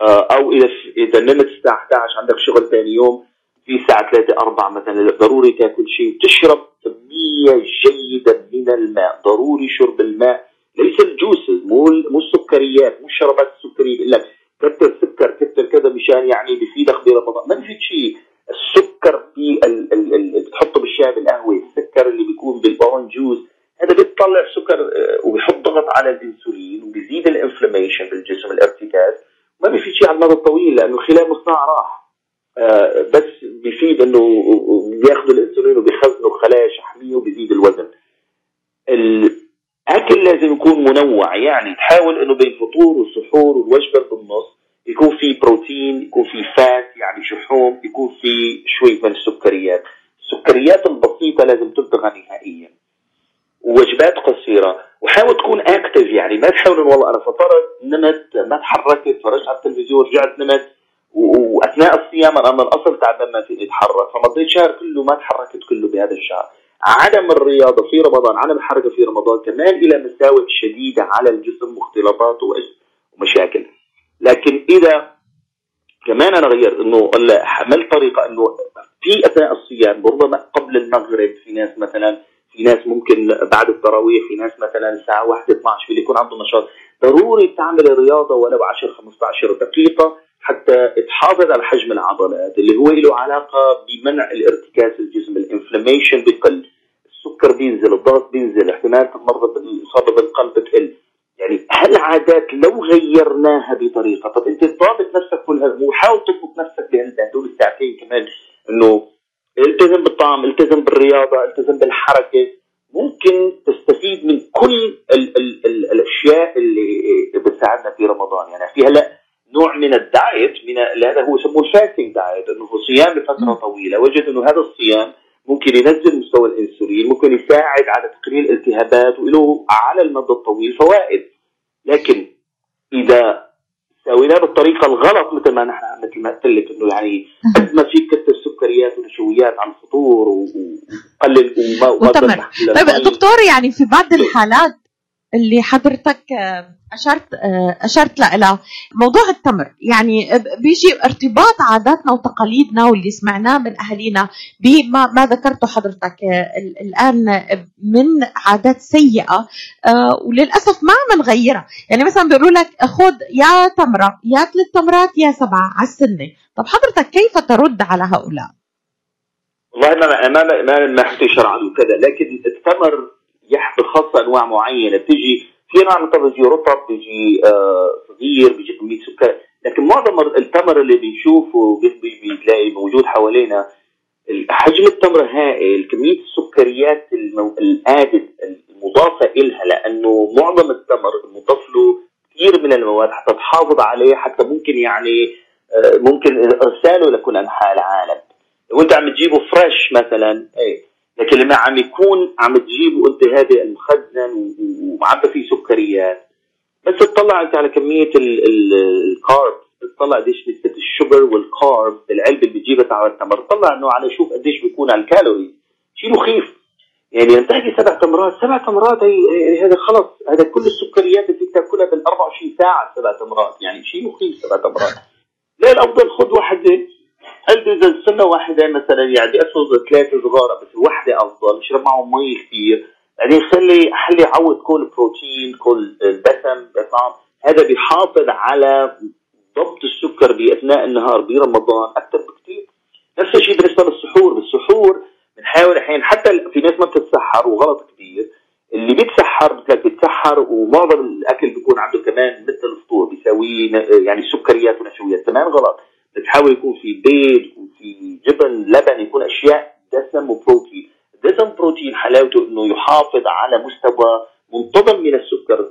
آه، أو إذا إذا نمت الساعة 11 عندك شغل ثاني يوم في الساعة 3 4 مثلا ضروري تاكل شيء تشرب كمية جيدة من الماء ضروري شرب الماء. ليس ال juices مو مو السكريات مو الشربات السكرية لك كتر سكر كتر كذا مشان يعني بفيدك برمضان. ما بفيد شيء. السكر في اللي بتحطه بالشاي بالقهوة السكر اللي بيكون بال orange juice هذا بيطلع سكر آه، وبيحط ضغط على الانسولين وبيزيد ال inflammation بالجسم الارتكاز. ما بيفيد شيء على المدى الطويل لأنه خلال نص ساعة راح آه، بس بيفيد إنه بياخذوا الانسولين وبيخزنوا خلايا شحميه وبيزيد الوزن. الأكل لازم يكون منوع يعني تحاول إنه بين الفطور والسحور والوجبة بالنص يكون في بروتين يكون في fat يعني شحوم يكون في شوي من السكريات. السكريات البسيطة لازم تلتغى نهائيا. ووجبات قصيرة. وحاول تكون اكتف يعني ما تحاول والله أنا فطرت نمت ما تحركت فرجت على التلفزيون رجعت نمت. وأثناء الصيام أنا من الأصل تعبان ما فيني أتحرك. فمضيت شهر كله ما تحركت كله بهذا الشهر. عدم الرياضة في رمضان عدم الحركة في رمضان كمان إلى مساوئ شديدة على الجسم مختلطات ومشاكل. لكن إذا كمان أنا غيرت إنه عملت طريقة إنه في أثناء الصيام ربما قبل المغرب في ناس مثلا في ناس ممكن بعد التراويح في ناس مثلا الساعة 1 12 في اللي يكون عنده نشاط. ضروري تعمل الرياضة ولو 10 15 دقيقة حتى تحافظ على حجم العضلات اللي هو له علاقة بمنع الارتكاز الجسم الإنفلاميشن بقل السكر بينزل الضغط بينزل احتمال المرضى بالاصابه بالقلب بتقل يعني هالعادات لو غيرناها بطريقة؟ طب انت ضابط نفسك كل هذا وحاول تضبط نفسك بهدول الساعتين كمان انه التزم بالطعام التزم بالرياضة التزم بالحركة ممكن تستفيد من كل ال ال ال الأشياء اللي بتساعدنا في رمضان. يعني في هلا نوع من ال diet من هذا هو يسموه ال fasting diet إنه صيام لفترة طويلة. وجد إنه هذا الصيام ممكن ينزل مستوى الانسولين ممكن يساعد على تقليل الالتهابات وله على المدى الطويل فوائد. لكن إذا سويناه بالطريقة الغلط مثل ما نحن مثل ما قلت لك إنه يعني قد ما فيك كثر سكريات ونشويات على الفطور وقلل وما وتمر طيب دكتور يعني في بعض الحالات اللي حضرتك أشرت أشرت لها موضوع التمر. يعني بيجي ارتباط عاداتنا وتقاليدنا واللي سمعناه من أهالينا بما ما ذكرته حضرتك الآن من عادات سيئة وللأسف ما عم نغيرها يعني مثلا بيقولوا لك خذ يا تمرة يا ثلاث تمرات يا سبعة على السنة. طب حضرتك كيف ترد على هؤلاء؟ والله ما ما ما ما شرعا وكذا لكن التمر يحمل خاصة أنواع معينة. بتيجي في نوع من التمر بيجي رطب بيجي آه صغير بيجي كمية سكر. لكن معظم التمر اللي بنشوفه بتلاقي موجود حوالينا حجم التمر هائل كمية السكريات الآدد المضافة إلها لأنه معظم التمر مضاف له كثير من المواد حتى تحافظ عليه حتى ممكن يعني آه ممكن إرساله لكل أنحاء العالم. وانت عم تجيبه فريش مثلا إيه لكن لما عم يكون عم تجيبه انت هذا المخزن ومعبى فيه سكريات بس تطلع انت على كمية الكارب تطلع قديش نسبه ال sugar وال carb العلبة اللي بتجيبها تبع التمر تطلع انه على شوف قديش بيكون على الكالوري شيء مخيف يعني لما تحكي سبع تمرات سبع تمرات هي هذا خلص. هذا كل السكريات اللي تاكلها بال 24 ساعة سبع تمرات. يعني شيء مخيف سبع تمرات. لا الأفضل خذ واحدة. قلت اذا السنة واحدة مثلا؟ يعني اخذ ثلاثة صغار بس الوحده أفضل أشرب معهم مي كثير بعدين خلي خلي عود كل بروتين كل دسم دسم هذا بيحافظ على ضبط السكر بأثناء النهار برمضان أكثر بكثير نفس الشيء بالنسبة للسحور. بالسحور بنحاول الحين حتى في ناس ما بتتسحر وغلط كبير اللي بيتسحر بتلاقي بيتسحر ومعظم الأكل بيكون عنده كمان مثل الفطور بيساوي يعني سكريات ونشويات. كمان غلط. بتحاول يكون في بيض يكون في جبن لبن يكون أشياء دسم وبروتين. الدسم بروتين حلاوته إنه يحافظ على مستوى منتظم من السكر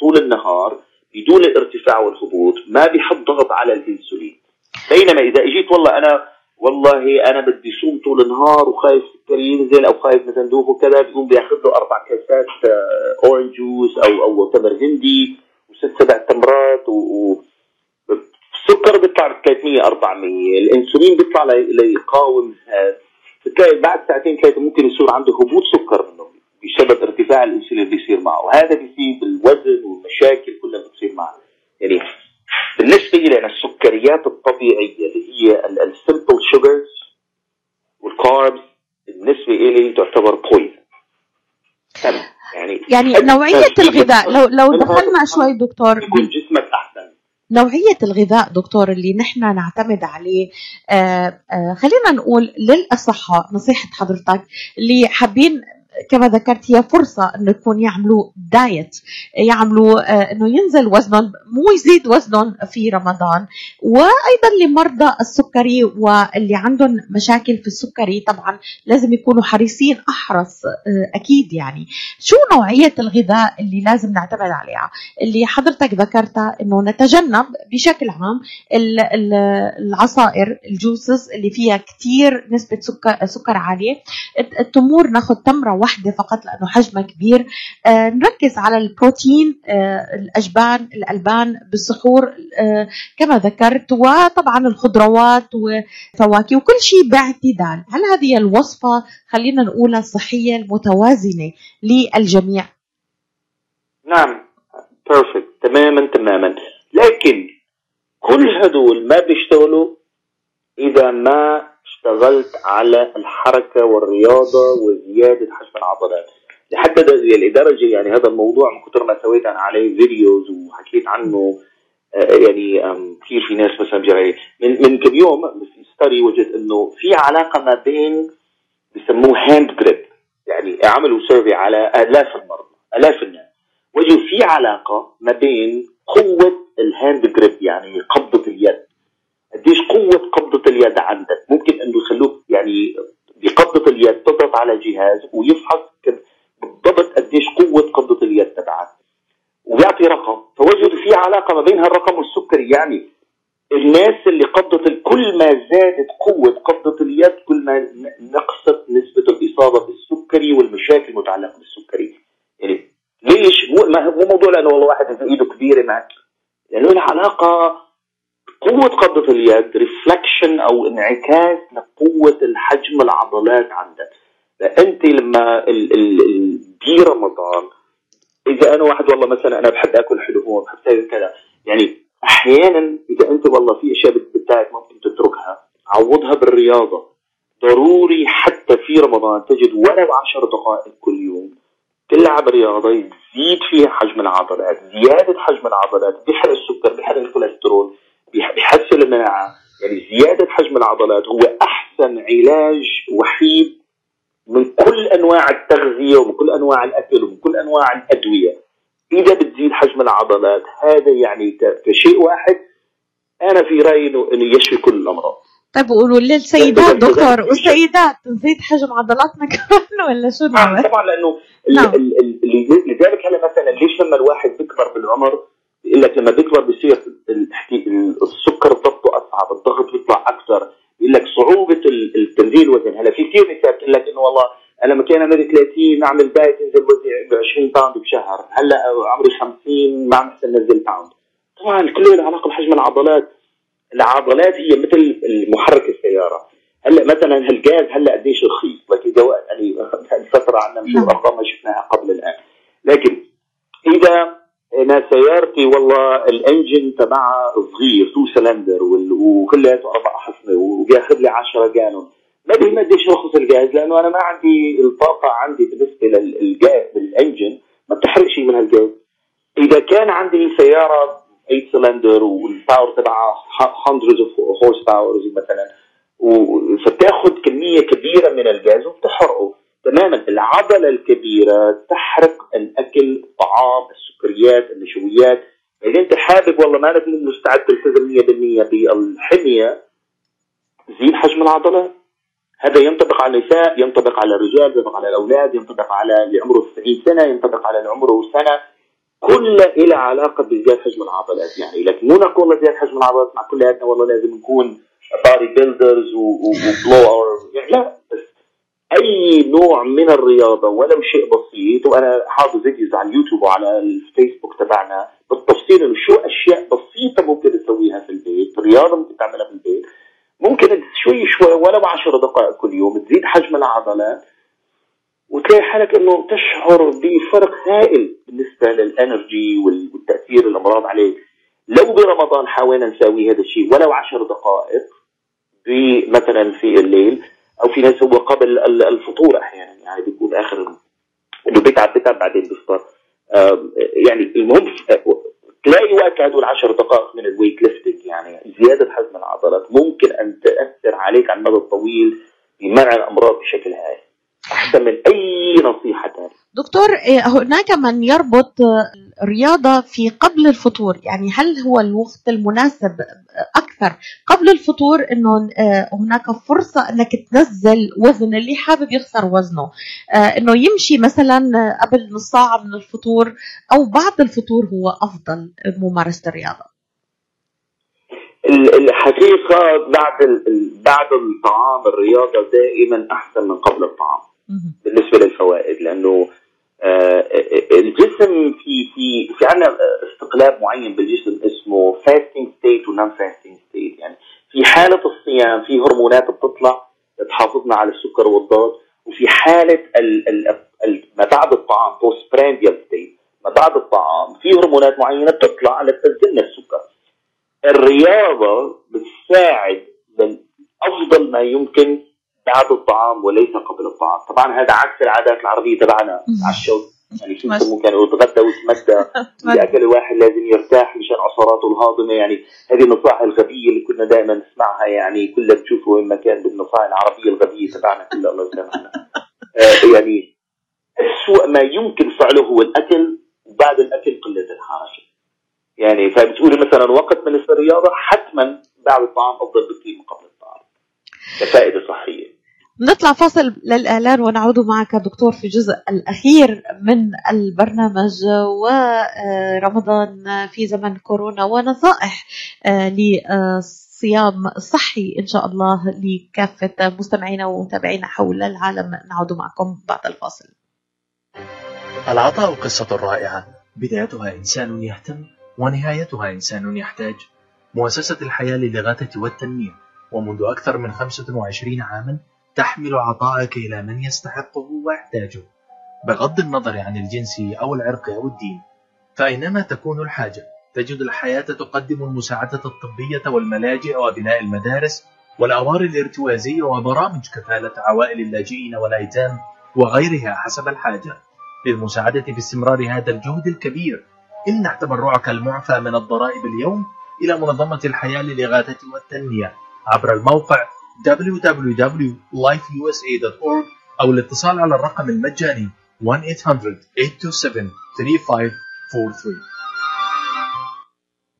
طول النهار بدون الارتفاع والهبوط ما بيحط ضغط على الإنسولين. بينما إذا إجيت والله أنا والله أنا بدي صوم طول النهار وخايف سكري ينزل أو خايف مثلا دوب وكذا بيقوم بياخذ له أربع كاسات orange juice أو أو تمر هندي وست سبع تمرات و السكر بيطلع ب 300 400 الإنسولين بيطلع ليقاوم هذا بتلاقي بعد ساعتين ثلاثة ممكن يصير عنده هبوط سكر منه بسبب ارتفاع الإنسولين بيصير معه. وهذا بيصيب الوزن والمشاكل كلها بتصير معه. يعني بالنسبة لي السكريات الطبيعية اللي هي ال simple sugars وال carbs بالنسبة لي تعتبر poison يعني يعني نوعية الغذاء لو لو دخلنا شوي دكتور نوعية الغذاء دكتور اللي نحن نعتمد عليه آآ آآ خلينا نقول للأصحاء نصيحة حضرتك اللي حابين كما ذكرت هي فرصة انه يكون يعملوا diet يعملوا إنه ينزل وزنهم مو يزيد وزنهم في رمضان. وأيضا لمرضى السكري واللي عندهم مشاكل في السكري طبعا لازم يكونوا حريصين أحرص أكيد يعني. شو نوعية الغذاء اللي لازم نعتمد عليها؟ اللي حضرتك ذكرتها إنه نتجنب بشكل عام العصائر الجوسز اللي فيها كثير نسبة سكر سكر عالية. التمور ناخذ تمرة واحدة فقط لأنه حجمها كبير. آه نركز على البروتين آه الأجبان الألبان بالسحور آه كما ذكرت وطبعا الخضروات وفواكه وكل شيء باعتدال. هل هذه الوصفة خلينا نقولها الصحية المتوازنة للجميع؟ نعم perfect تماما تماما. لكن كل هدول ما بيشتغلوا إذا ما اشتغلت على الحركة والرياضة وزيادة حجم العضلات. لحتى لدرجة يعني هذا الموضوع من كثر ما سويت أنا عليه videos وحكيت عنه يعني كثير في ناس مثلا من من كم يوم في study وجدت إنه في علاقة ما بين بسموه hand grip يعني عملوا survey على آلاف المرضى آلاف الناس. وجدوا في علاقة ما بين قوة ال hand grip يعني قبضة اليد. قديش قوة قبضة اليد عندك. ممكن أنه يخلوك يعني بقبضة اليد تضغط على جهاز ويفحص بالضبط قديش قوة قبضة اليد تبعك. ويعطي رقم. فوجدوا في علاقة ما بين هالرقم والسكري. يعني الناس اللي قبضت كل ما زادت قوة قبضة اليد كل ما نقصت نسبة الإصابة بالسكري والمشاكل المتعلقة بالسكري. يعني ليش؟ مو مو موضوع لأنه والله واحد إيده كبيرة معك. لأنه له علاقة قوة قبضة اليد reflection أو انعكاس لقوة الحجم العضلات عندك. فأنت لما دي رمضان إذا أنا واحد والله مثلا أنا بحب آكل حلو بحب كذا يعني أحيانا إذا أنت والله في أشياء بتاعك ممكن تتركها عوضها بالرياضة. ضروري حتى في رمضان تجد ولو عشر دقائق كل يوم تلعب رياضة يزيد فيها حجم العضلات زيادة حجم العضلات بيحرق السكر بيحرق الكوليسترول. بيحسن المناعه يعني زيادة حجم العضلات هو أحسن علاج وحيد من كل أنواع التغذية ومن كل أنواع الأكل ومن كل أنواع الأدوية إذا بتزيد حجم العضلات هذا يعني كشيء واحد أنا في رأيي انه يشفي كل الأمراض طيب وقولوا للسيدات دكتور والسيدات تزيد حجم عضلاتنا كمان ولا شو نعمل؟ طبعا لأنه نعم. لذلك هلا مثلا ليش لما الواحد بيكبر بالعمر بيقول لك لما بيكبر بصير السكر ضغطه أصعب الضغط بيطلع أكثر بيقول لك صعوبة التنزيل الوزن هلا في كثير نساء بتقول لك إنه والله أنا لما كان عمري 30 أعمل diet انزل وزني ب 20 pound بشهر. هلا عمري 50 ما عم انزل pound طبعا كله له علاقة بحجم العضلات. العضلات هي مثل محرك السيارة. هلا مثلا هالجاز هلا قديش رخيص. لكن يعني فترة عنا نشوف نعم. أرقام ما شفناها قبل الآن. لكن إذا أنا سيارتي والله ال engine تبعها صغير two cylinder وكلياته أربع حصنه وبياخذ لي 10 gallon ما بيهمني قديش رخص الجاز لأنه أنا ما عندي الطاقة عندي بالنسبة للجاز بال engine ما شيء من هالجاز إذا كان عندي سيارة 8 cylinder وال power تبعها hundreds of horse powers مثلا فتاخذ كمية كبيرة من الجاز وبتحرقه. تماما العضلة الكبيرة تحرق الأكل الطعام السكريات النشويات. إذا أنت حابب والله ما مستعد تلتزم 100% بالحمية زيد حجم العضلات هذا ينطبق على النساء ينطبق على الرجال ينطبق على الأولاد ينطبق على اللي عمره 90 سنة ينطبق على اللي عمره سنة. كل إلى علاقة بزيادة حجم العضلات يعني. لكن مو نقول زيادة حجم العضلات مع كلياتنا والله لازم نكون body builders وبلو اور يعني لا بس أي نوع من الرياضة ولو شيء بسيط وأنا حاطط videos على اليوتيوب وعلى الفيسبوك تبعنا بالتفصيل إنه شو أشياء بسيطة ممكن تسويها في البيت رياضة ممكن تعملها في البيت. ممكن شوي شوي ولو 10 دقائق كل يوم تزيد حجم العضلات وتلاقي حالك إنه تشعر بفرق هائل بالنسبة لل energy والتأثير الأمراض عليك. لو برمضان حاولنا نساوي هذا الشيء ولو 10 دقائق مثلا في الليل أو في ناس هو قبل الفطور أحيانا. يعني بيكون آخر إنه بيتعب بيتعب بعدين بيفطر يعني المهم تلاقي وقت هدول 10 دقائق من ال weight lifting يعني زيادة حجم العضلات ممكن أن تأثر عليك على المدى الطويل بمنع الأمراض بشكل هائل. أحسن من أي نصيحة ثانية دكتور إيه، هناك من يربط الرياضة في قبل الفطور. يعني هل هو الوقت المناسب أكثر قبل الفطور؟ أنه آه، هناك فرصة أنك تنزل وزن اللي حابب يخسر وزنه. آه، أنه يمشي مثلا قبل نص ساعة من الفطور أو بعد الفطور هو أفضل ممارسة الرياضة. الحقيقة بعد بعد الطعام الرياضة دائما أحسن من قبل الطعام. بالنسبة للفوائد لأنه آه، الجسم في في في عندنا استقلاب معين بالجسم اسمه fasting state و non fasting state يعني في حالة الصيام في هرمونات بتطلع تحافظنا على السكر والضغط وفي حالة ال ال ال ما بعد الطعام post prandial state ما بعد الطعام في هرمونات معينة بتطلع لتنزلنا السكر. الرياضة بتساعد أفضل ما يمكن بعد الطعام وليس قبل الطعام. طبعا هذا عكس العادات العربية تبعنا على الشوط يعني شو يسموه كانوا يتغدى ويتمدى إذا أكل الواحد لازم يرتاح مشان عصاراته الهاضمة. يعني هذه النصائح الغبية اللي كنا دائما نسمعها. يعني كلها بتشوفوا وين ما كان بالنصائح العربية الغبية تبعنا. كلها الله يسامحنا. آه يعني أسوأ ما يمكن فعله هو الأكل وبعد الأكل قلة الحركة. يعني فبتقولي مثلا وقت من الرياضة حتما بعد الطعام أفضل بكثير من قبل الطعام. كفائدة صحية. نطلع فاصل للإعلان ونعود معك دكتور في الجزء الأخير من البرنامج ورمضان في زمن كورونا ونصائح للصيام الصحي إن شاء الله لكافة مستمعينا ومتابعينا حول العالم. نعود معكم بعد الفاصل. العطاء قصة رائعة. بدايتها إنسان يهتم ونهايتها إنسان يحتاج. مؤسسة الحياة للغاية والتنمية. ومنذ أكثر من 25 عاما تحمل عطاءك إلى من يستحقه ويحتاجه بغض النظر عن الجنس أو العرق أو الدين. فأينما تكون الحاجة تجد الحياة تقدم المساعدة الطبية والملاجئ وبناء المدارس والأوار الارتوازية وبرامج كفالة عوائل اللاجئين والأيتام وغيرها حسب الحاجة. للمساعدة في استمرار هذا الجهد الكبير امنح تبرعك المعفى من الضرائب اليوم إلى منظمة الحياة للإغاثة والتنمية. عبر الموقع www.lifeusa.org أو الاتصال على الرقم المجاني 1-800-827-3543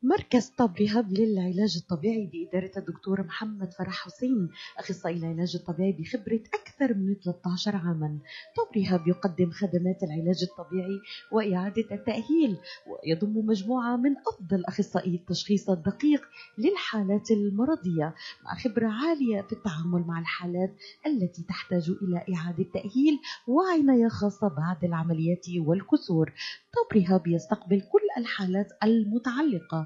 مركز طب رهاب للعلاج الطبيعي بإدارة الدكتور محمد فرح حسين أخصائي العلاج الطبيعي بخبرة أكثر من 13 عاما. طب رهاب يقدم خدمات العلاج الطبيعي وإعادة التأهيل ويضم مجموعة من أفضل أخصائي التشخيص الدقيق للحالات المرضية مع خبرة عالية في التعامل مع الحالات التي تحتاج إلى إعادة تأهيل وعناية خاصة بعد العمليات والكسور. طب رهاب يستقبل كل الحالات المتعلقة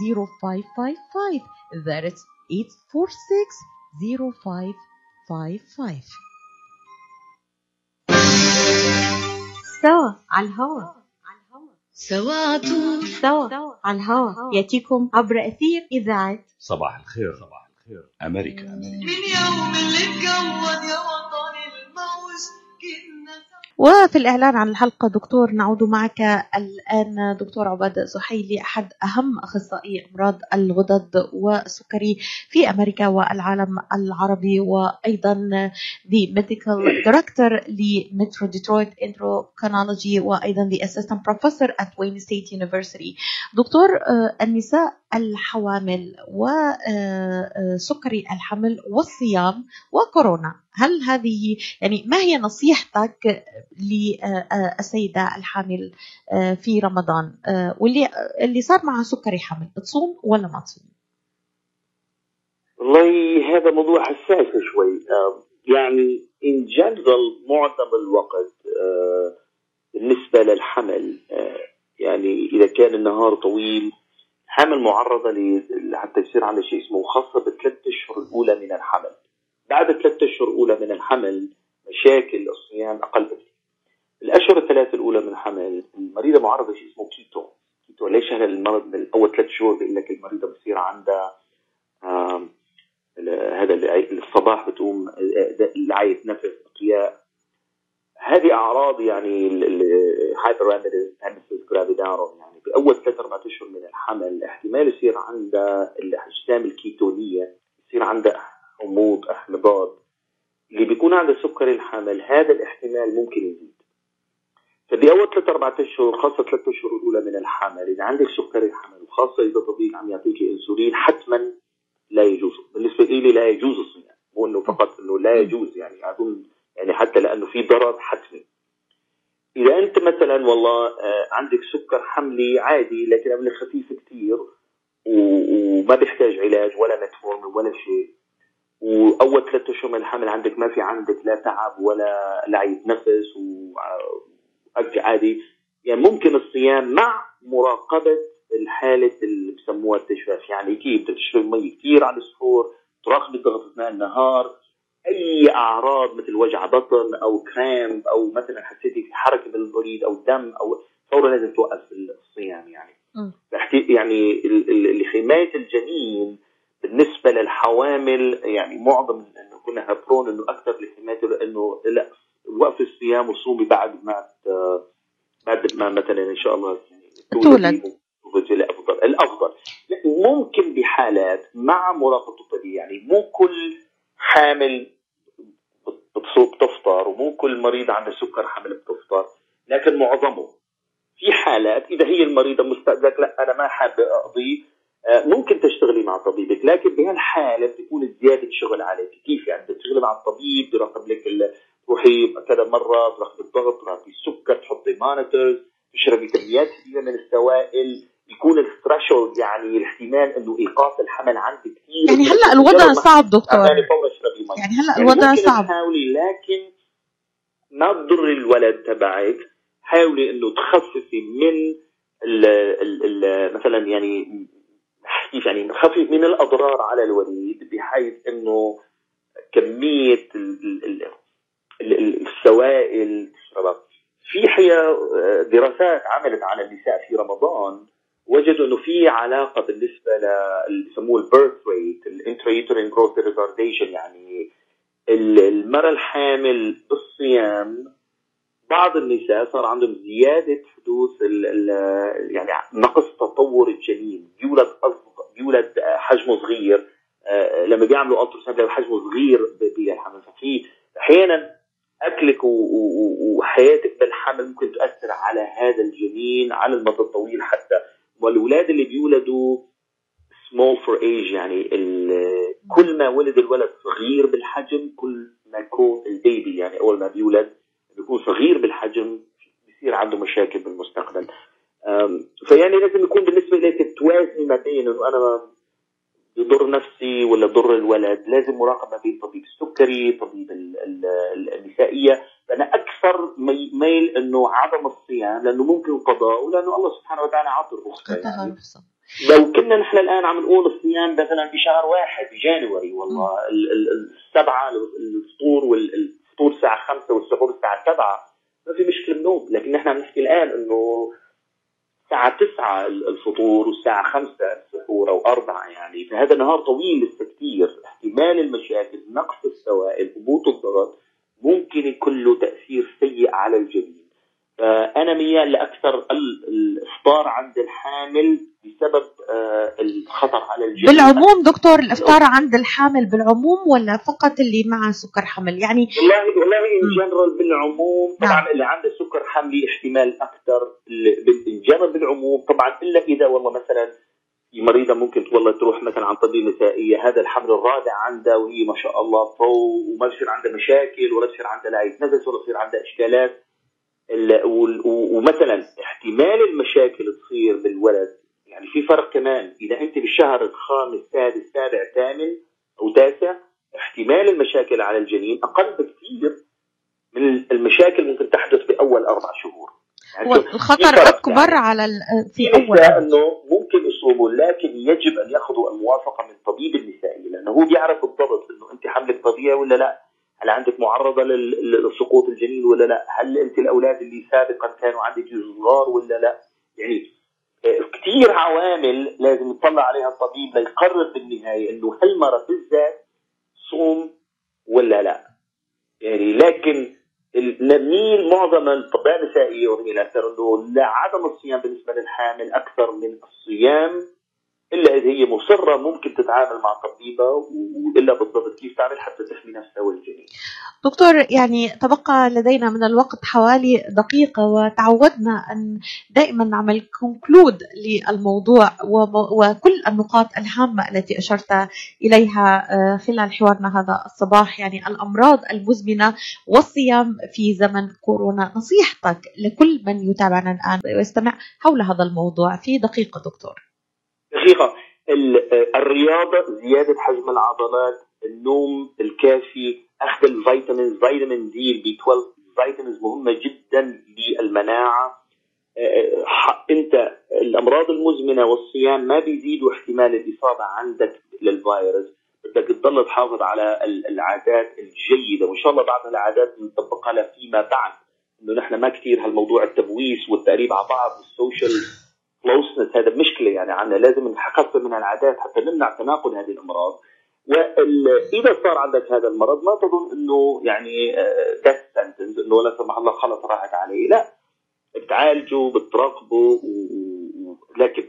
0555 That's 846 0555 سوا على الهوا. سوا عطول سوا على الهوا. يأتيكم عبر أثير إذاعة صباح الخير. صباح الخير. أمريكا. أمريكا. من يوم اللي اتكون يا وفي الإعلان عن الحلقة دكتور نعود معك الآن دكتور عباد زحيلي أحد أهم أخصائي أمراض الغدد والسكري في أمريكا والعالم العربي وأيضا the medical director ل Metro Detroit endocrinology وأيضا the assistant professor at Wayne State University. دكتور النساء الحوامل وسكري الحمل والصيام وكورونا. هل هذه يعني ما هي نصيحتك للسيدة الحامل آه، في رمضان؟ آه، واللي اللي صار معها سكري حمل تصوم ولا ما تصوم؟ والله هذا موضوع حساس شوي. آه، يعني in general معظم الوقت آه، بالنسبة للحمل آه، يعني إذا كان النهار طويل حامل معرضه ل- حتى يصير عندها شيء اسمه خاصة بالثلاث أشهر الأولى من الحمل. بعد الثلاث أشهر الأولى من الحمل مشاكل الصيام أقل بكثير الأشهر الثلاث الأولى من الحمل المريضة معرضة لشيء اسمه keto. keto ليش هذا المرض من أول ثلاث شهور بيقول لك المريضة بصير عندها هذا الصباح بتقوم لعية نفس اقياء هذه أعراض يعني ال hyper يعني. باول ثلاث أربع أشهر من الحمل احتمال يصير عندها الأجسام الكيتونية يصير عندها حموض احمضات اللي بيكون عندها سكري الحمل هذا الاحتمال ممكن يزيد. فبأول ثلاث أربع أشهر خاصة ثلاث أشهر الأولى من الحمل. إذا عندك سكري الحمل وخاصة إذا طبيب عم يعطيك إنسولين حتما لا يجوز. بالنسبة لي لا يجوز الصيام مو إنه فقط إنه لا يجوز يعني أظن يعني حتى لأنه في ضرر حتمي. إذا أنت مثلا والله آه، عندك سكر حملي عادي لكن عمله خفيف كثير وما بيحتاج علاج ولا متفورمين ولا شيء. وأول ثلاث أشهر من الحمل عندك ما في عندك لا تعب ولا لعيب نفس وأكل عادي. يعني ممكن الصيام مع مراقبة الحالة اللي بسموها التجفاف يعني كيف؟ بدك تشرب مي كثير على السحور تراقبي ضغط أثناء النهار أي أعراض مثل وجع بطن أو كرامب أو مثلا حسيتي في حركة بالبريد أو دم أو فورا لازم توقف الصيام يعني. يعني لحمايه الجنين بالنسبة للحوامل يعني معظم إنه كنا هبرون إنه أكثر لحمايته لأنه لا وقف الصيام وصومي بعد ما بعد ما مثلا إن شاء الله يعني تولد. الافضل الأفضل. لا، ممكن بحالات مع مراقبة الطبيب يعني مو كل حامل بتصوم تفطر ومو كل مريض عنده سكر حمل بتفطر لكن معظمه. في حالات إذا هي المريضة مستأذنك لأ أنا ما حابة أقضي آه، ممكن تشتغلي مع طبيبك لكن بهالحالة بتكون زيادة شغل عليك. كيف يعني؟ بتشتغلي مع الطبيب بيراقب لك تروحي كذا مرة تراقبي الضغط تراقبي السكر تحطي monitors تشربي كميات كبيره من السوائل يكون ال threshold يعني الاحتمال إنه إيقاف الحمل عندك كثير. يعني هلأ الوضع صعب دكتور. يعني فورا مي يعني هلا يعني الوضع صعب. تحاولي لكن ما تضر الولد تبعك حاولي إنه تخففي من ال ال ال مثلا يعني كيف يعني نخفف من الأضرار على الوليد بحيث إنه كمية ال ال ال ال ال السوائل تشربها في حقيقه دراسات عملت على النساء في رمضان وجدوا إنه في علاقة بالنسبة اللي بيسموه ال birth weight ال intrauterine growth retardation يعني ال- المرأة الحامل بالصيام. بعض النساء صار عندهم زيادة حدوث ال ال يعني نقص تطور الجنين. بيولد بيولد حجمه صغير. آه، لما بيعملوا ultrasound بيلاقوا حجمه صغير بالحمل. ففي أحيانا أكلك وحياتك بالحمل ممكن تؤثر على هذا الجنين على المدى الطويل حتى. والاولاد اللي بيولدوا small for age يعني كل ما ولد الولد صغير بالحجم كل ما يكون ال baby يعني أول ما بيولد بيكون صغير بالحجم بيصير عنده مشاكل بالمستقبل. فيعني لازم يكون بالنسبة لك توازني ما بين إنه أنا يضر نفسي ولا يضر الولد. لازم مراقبة بين طبيب السكري طبيب ال- ال- ال- النسائية فانا أكثر مي- ميل إنه عدم الصيام لأنه ممكن قضاء ولأنه الله سبحانه وتعالى عطى الرخصه يعني لو كنا نحن الآن عم نقول الصيام مثلا بشهر واحد بجانوري والله ال- ال- السبعة الفطور والفطور الساعة خمسة والسحور الساعة سبعة ما في مشكلة بنوم. لكن نحن عم نحكي الآن إنه الساعة تسعة الفطور والساعة خمسة السحور أو أربعة يعني. فهذا نهار طويل لسه كثير احتمال المشاكل نقص السوائل هبوط الضغط. ممكن يكون له تأثير سيء على الجنين فأنا ميال لأكثر ال- الإفطار عند الحامل بسبب آه، الخطر على الجنين بالعموم دكتور الإفطار عند الحامل بالعموم ولا فقط اللي مع سكر حمل؟ يعني والله والله in مم. جنرال بالعموم نعم. طبعا اللي عنده سكر حملي احتمال أكثر in general بالعموم. طبعا إلا إذا والله مثلا مريضة ممكن والله تروح مثلا عند طبيب نسائية. هذا الحمل الرابع عندها وهي ما شاء الله فوق وما بصير عندها مشاكل ولا بصير عندها لعية نفس ولا بصير عندها إشكالات. ومثلا احتمال المشاكل تصير بالولد. يعني في فرق كمان. إذا أنت بالشهر الخامس سادس سابع ثامن أو تاسع احتمال المشاكل على الجنين أقل بكثير من المشاكل ممكن تحدث بأول أربع شهور. يعني فرق اكبر يعني. على في أول إنه ممكن يصوموا لكن يجب أن يأخذوا الموافقة من طبيب النسائي لأنه هو بيعرف بالضبط إنه أنت حملك طبيعي ولا لا؟ هل عندك معرضة لسقوط الجنين ولا لا؟ هل أنت الأولاد اللي سابقا كانوا عندك صغار ولا لا؟ يعني كثير عوامل لازم يطلع عليها الطبيب ليقرر بالنهاية إنه هالمرض بالذات صوم ولا لا. يعني لكن نميل معظم الاطباء النسائيه وهم إلى انه لا عدم الصيام بالنسبة للحامل أكثر من الصيام. إلا إذا هي مصرة ممكن تتعامل مع طبيبة وإلا بالضبط كيف تعمل حتى تحمي نفسها والجنين. دكتور يعني تبقى لدينا من الوقت حوالي دقيقة وتعودنا أن دائما نعمل كونكلود للموضوع وكل النقاط الهامة التي أشرت إليها آه، خلال حوارنا هذا الصباح. يعني الأمراض المزمنة والصيام في زمن كورونا. نصيحتك لكل من يتابعنا الآن ويستمع حول هذا الموضوع في دقيقة دكتور. دقيقة. ال- الرياضة زيادة حجم العضلات النوم الكافي أخذ ال vitamins فيتامين D ال B 12 vitamins مهمة جدا للمناعة. آه، ح- أنت الأمراض المزمنة والصيام ما بيزيدوا احتمال الإصابة عندك للفيروس بدك تضل تحافظ على ال- العادات الجيدة. وإن شاء الله بعض العادات نطبقها فيما بعد. إنه نحن ما كثير هالموضوع التبويس والتقريب على بعض وال social closeness هذا مشكلة يعني عنا لازم نخفف من العادات حتى نمنع تناقل هذه الأمراض واذا صار عندك هذا المرض ما تظن إنه يعني death sentence إنه لا سمح الله خلص راحت عليه لا بتعالجه بتراقبه. لكن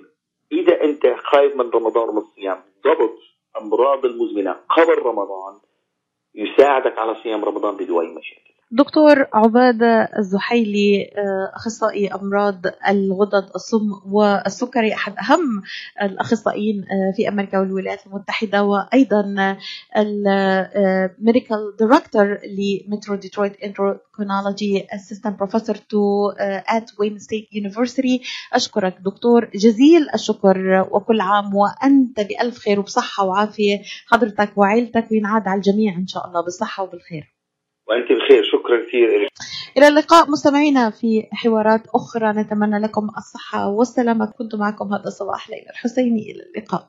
إذا أنت خايف من رمضان ومن الصيام ضبط أمراض المزمنة قبل رمضان يساعدك على صيام رمضان بدون أي مشاكل دكتور عبادة الزحيلي آه، أخصائي أمراض الغدد الصم والسكري أحد أهم الأخصائيين آه، في أمريكا والولايات المتحدة وأيضا ال medical director ل Metro Detroit Endocrinology assistant professor to at Wayne State University أشكرك دكتور جزيل الشكر وكل عام وأنت بألف خير وبصحة وعافية حضرتك وعائلتك وينعاد على الجميع إن شاء الله بالصحة وبالخير. وأنت بخير شكرا كثير إلى اللقاء مستمعينا في حوارات أخرى. نتمنى لكم الصحة والسلامة. كنت معكم هذا الصباح ليلى الحسيني. إلى اللقاء.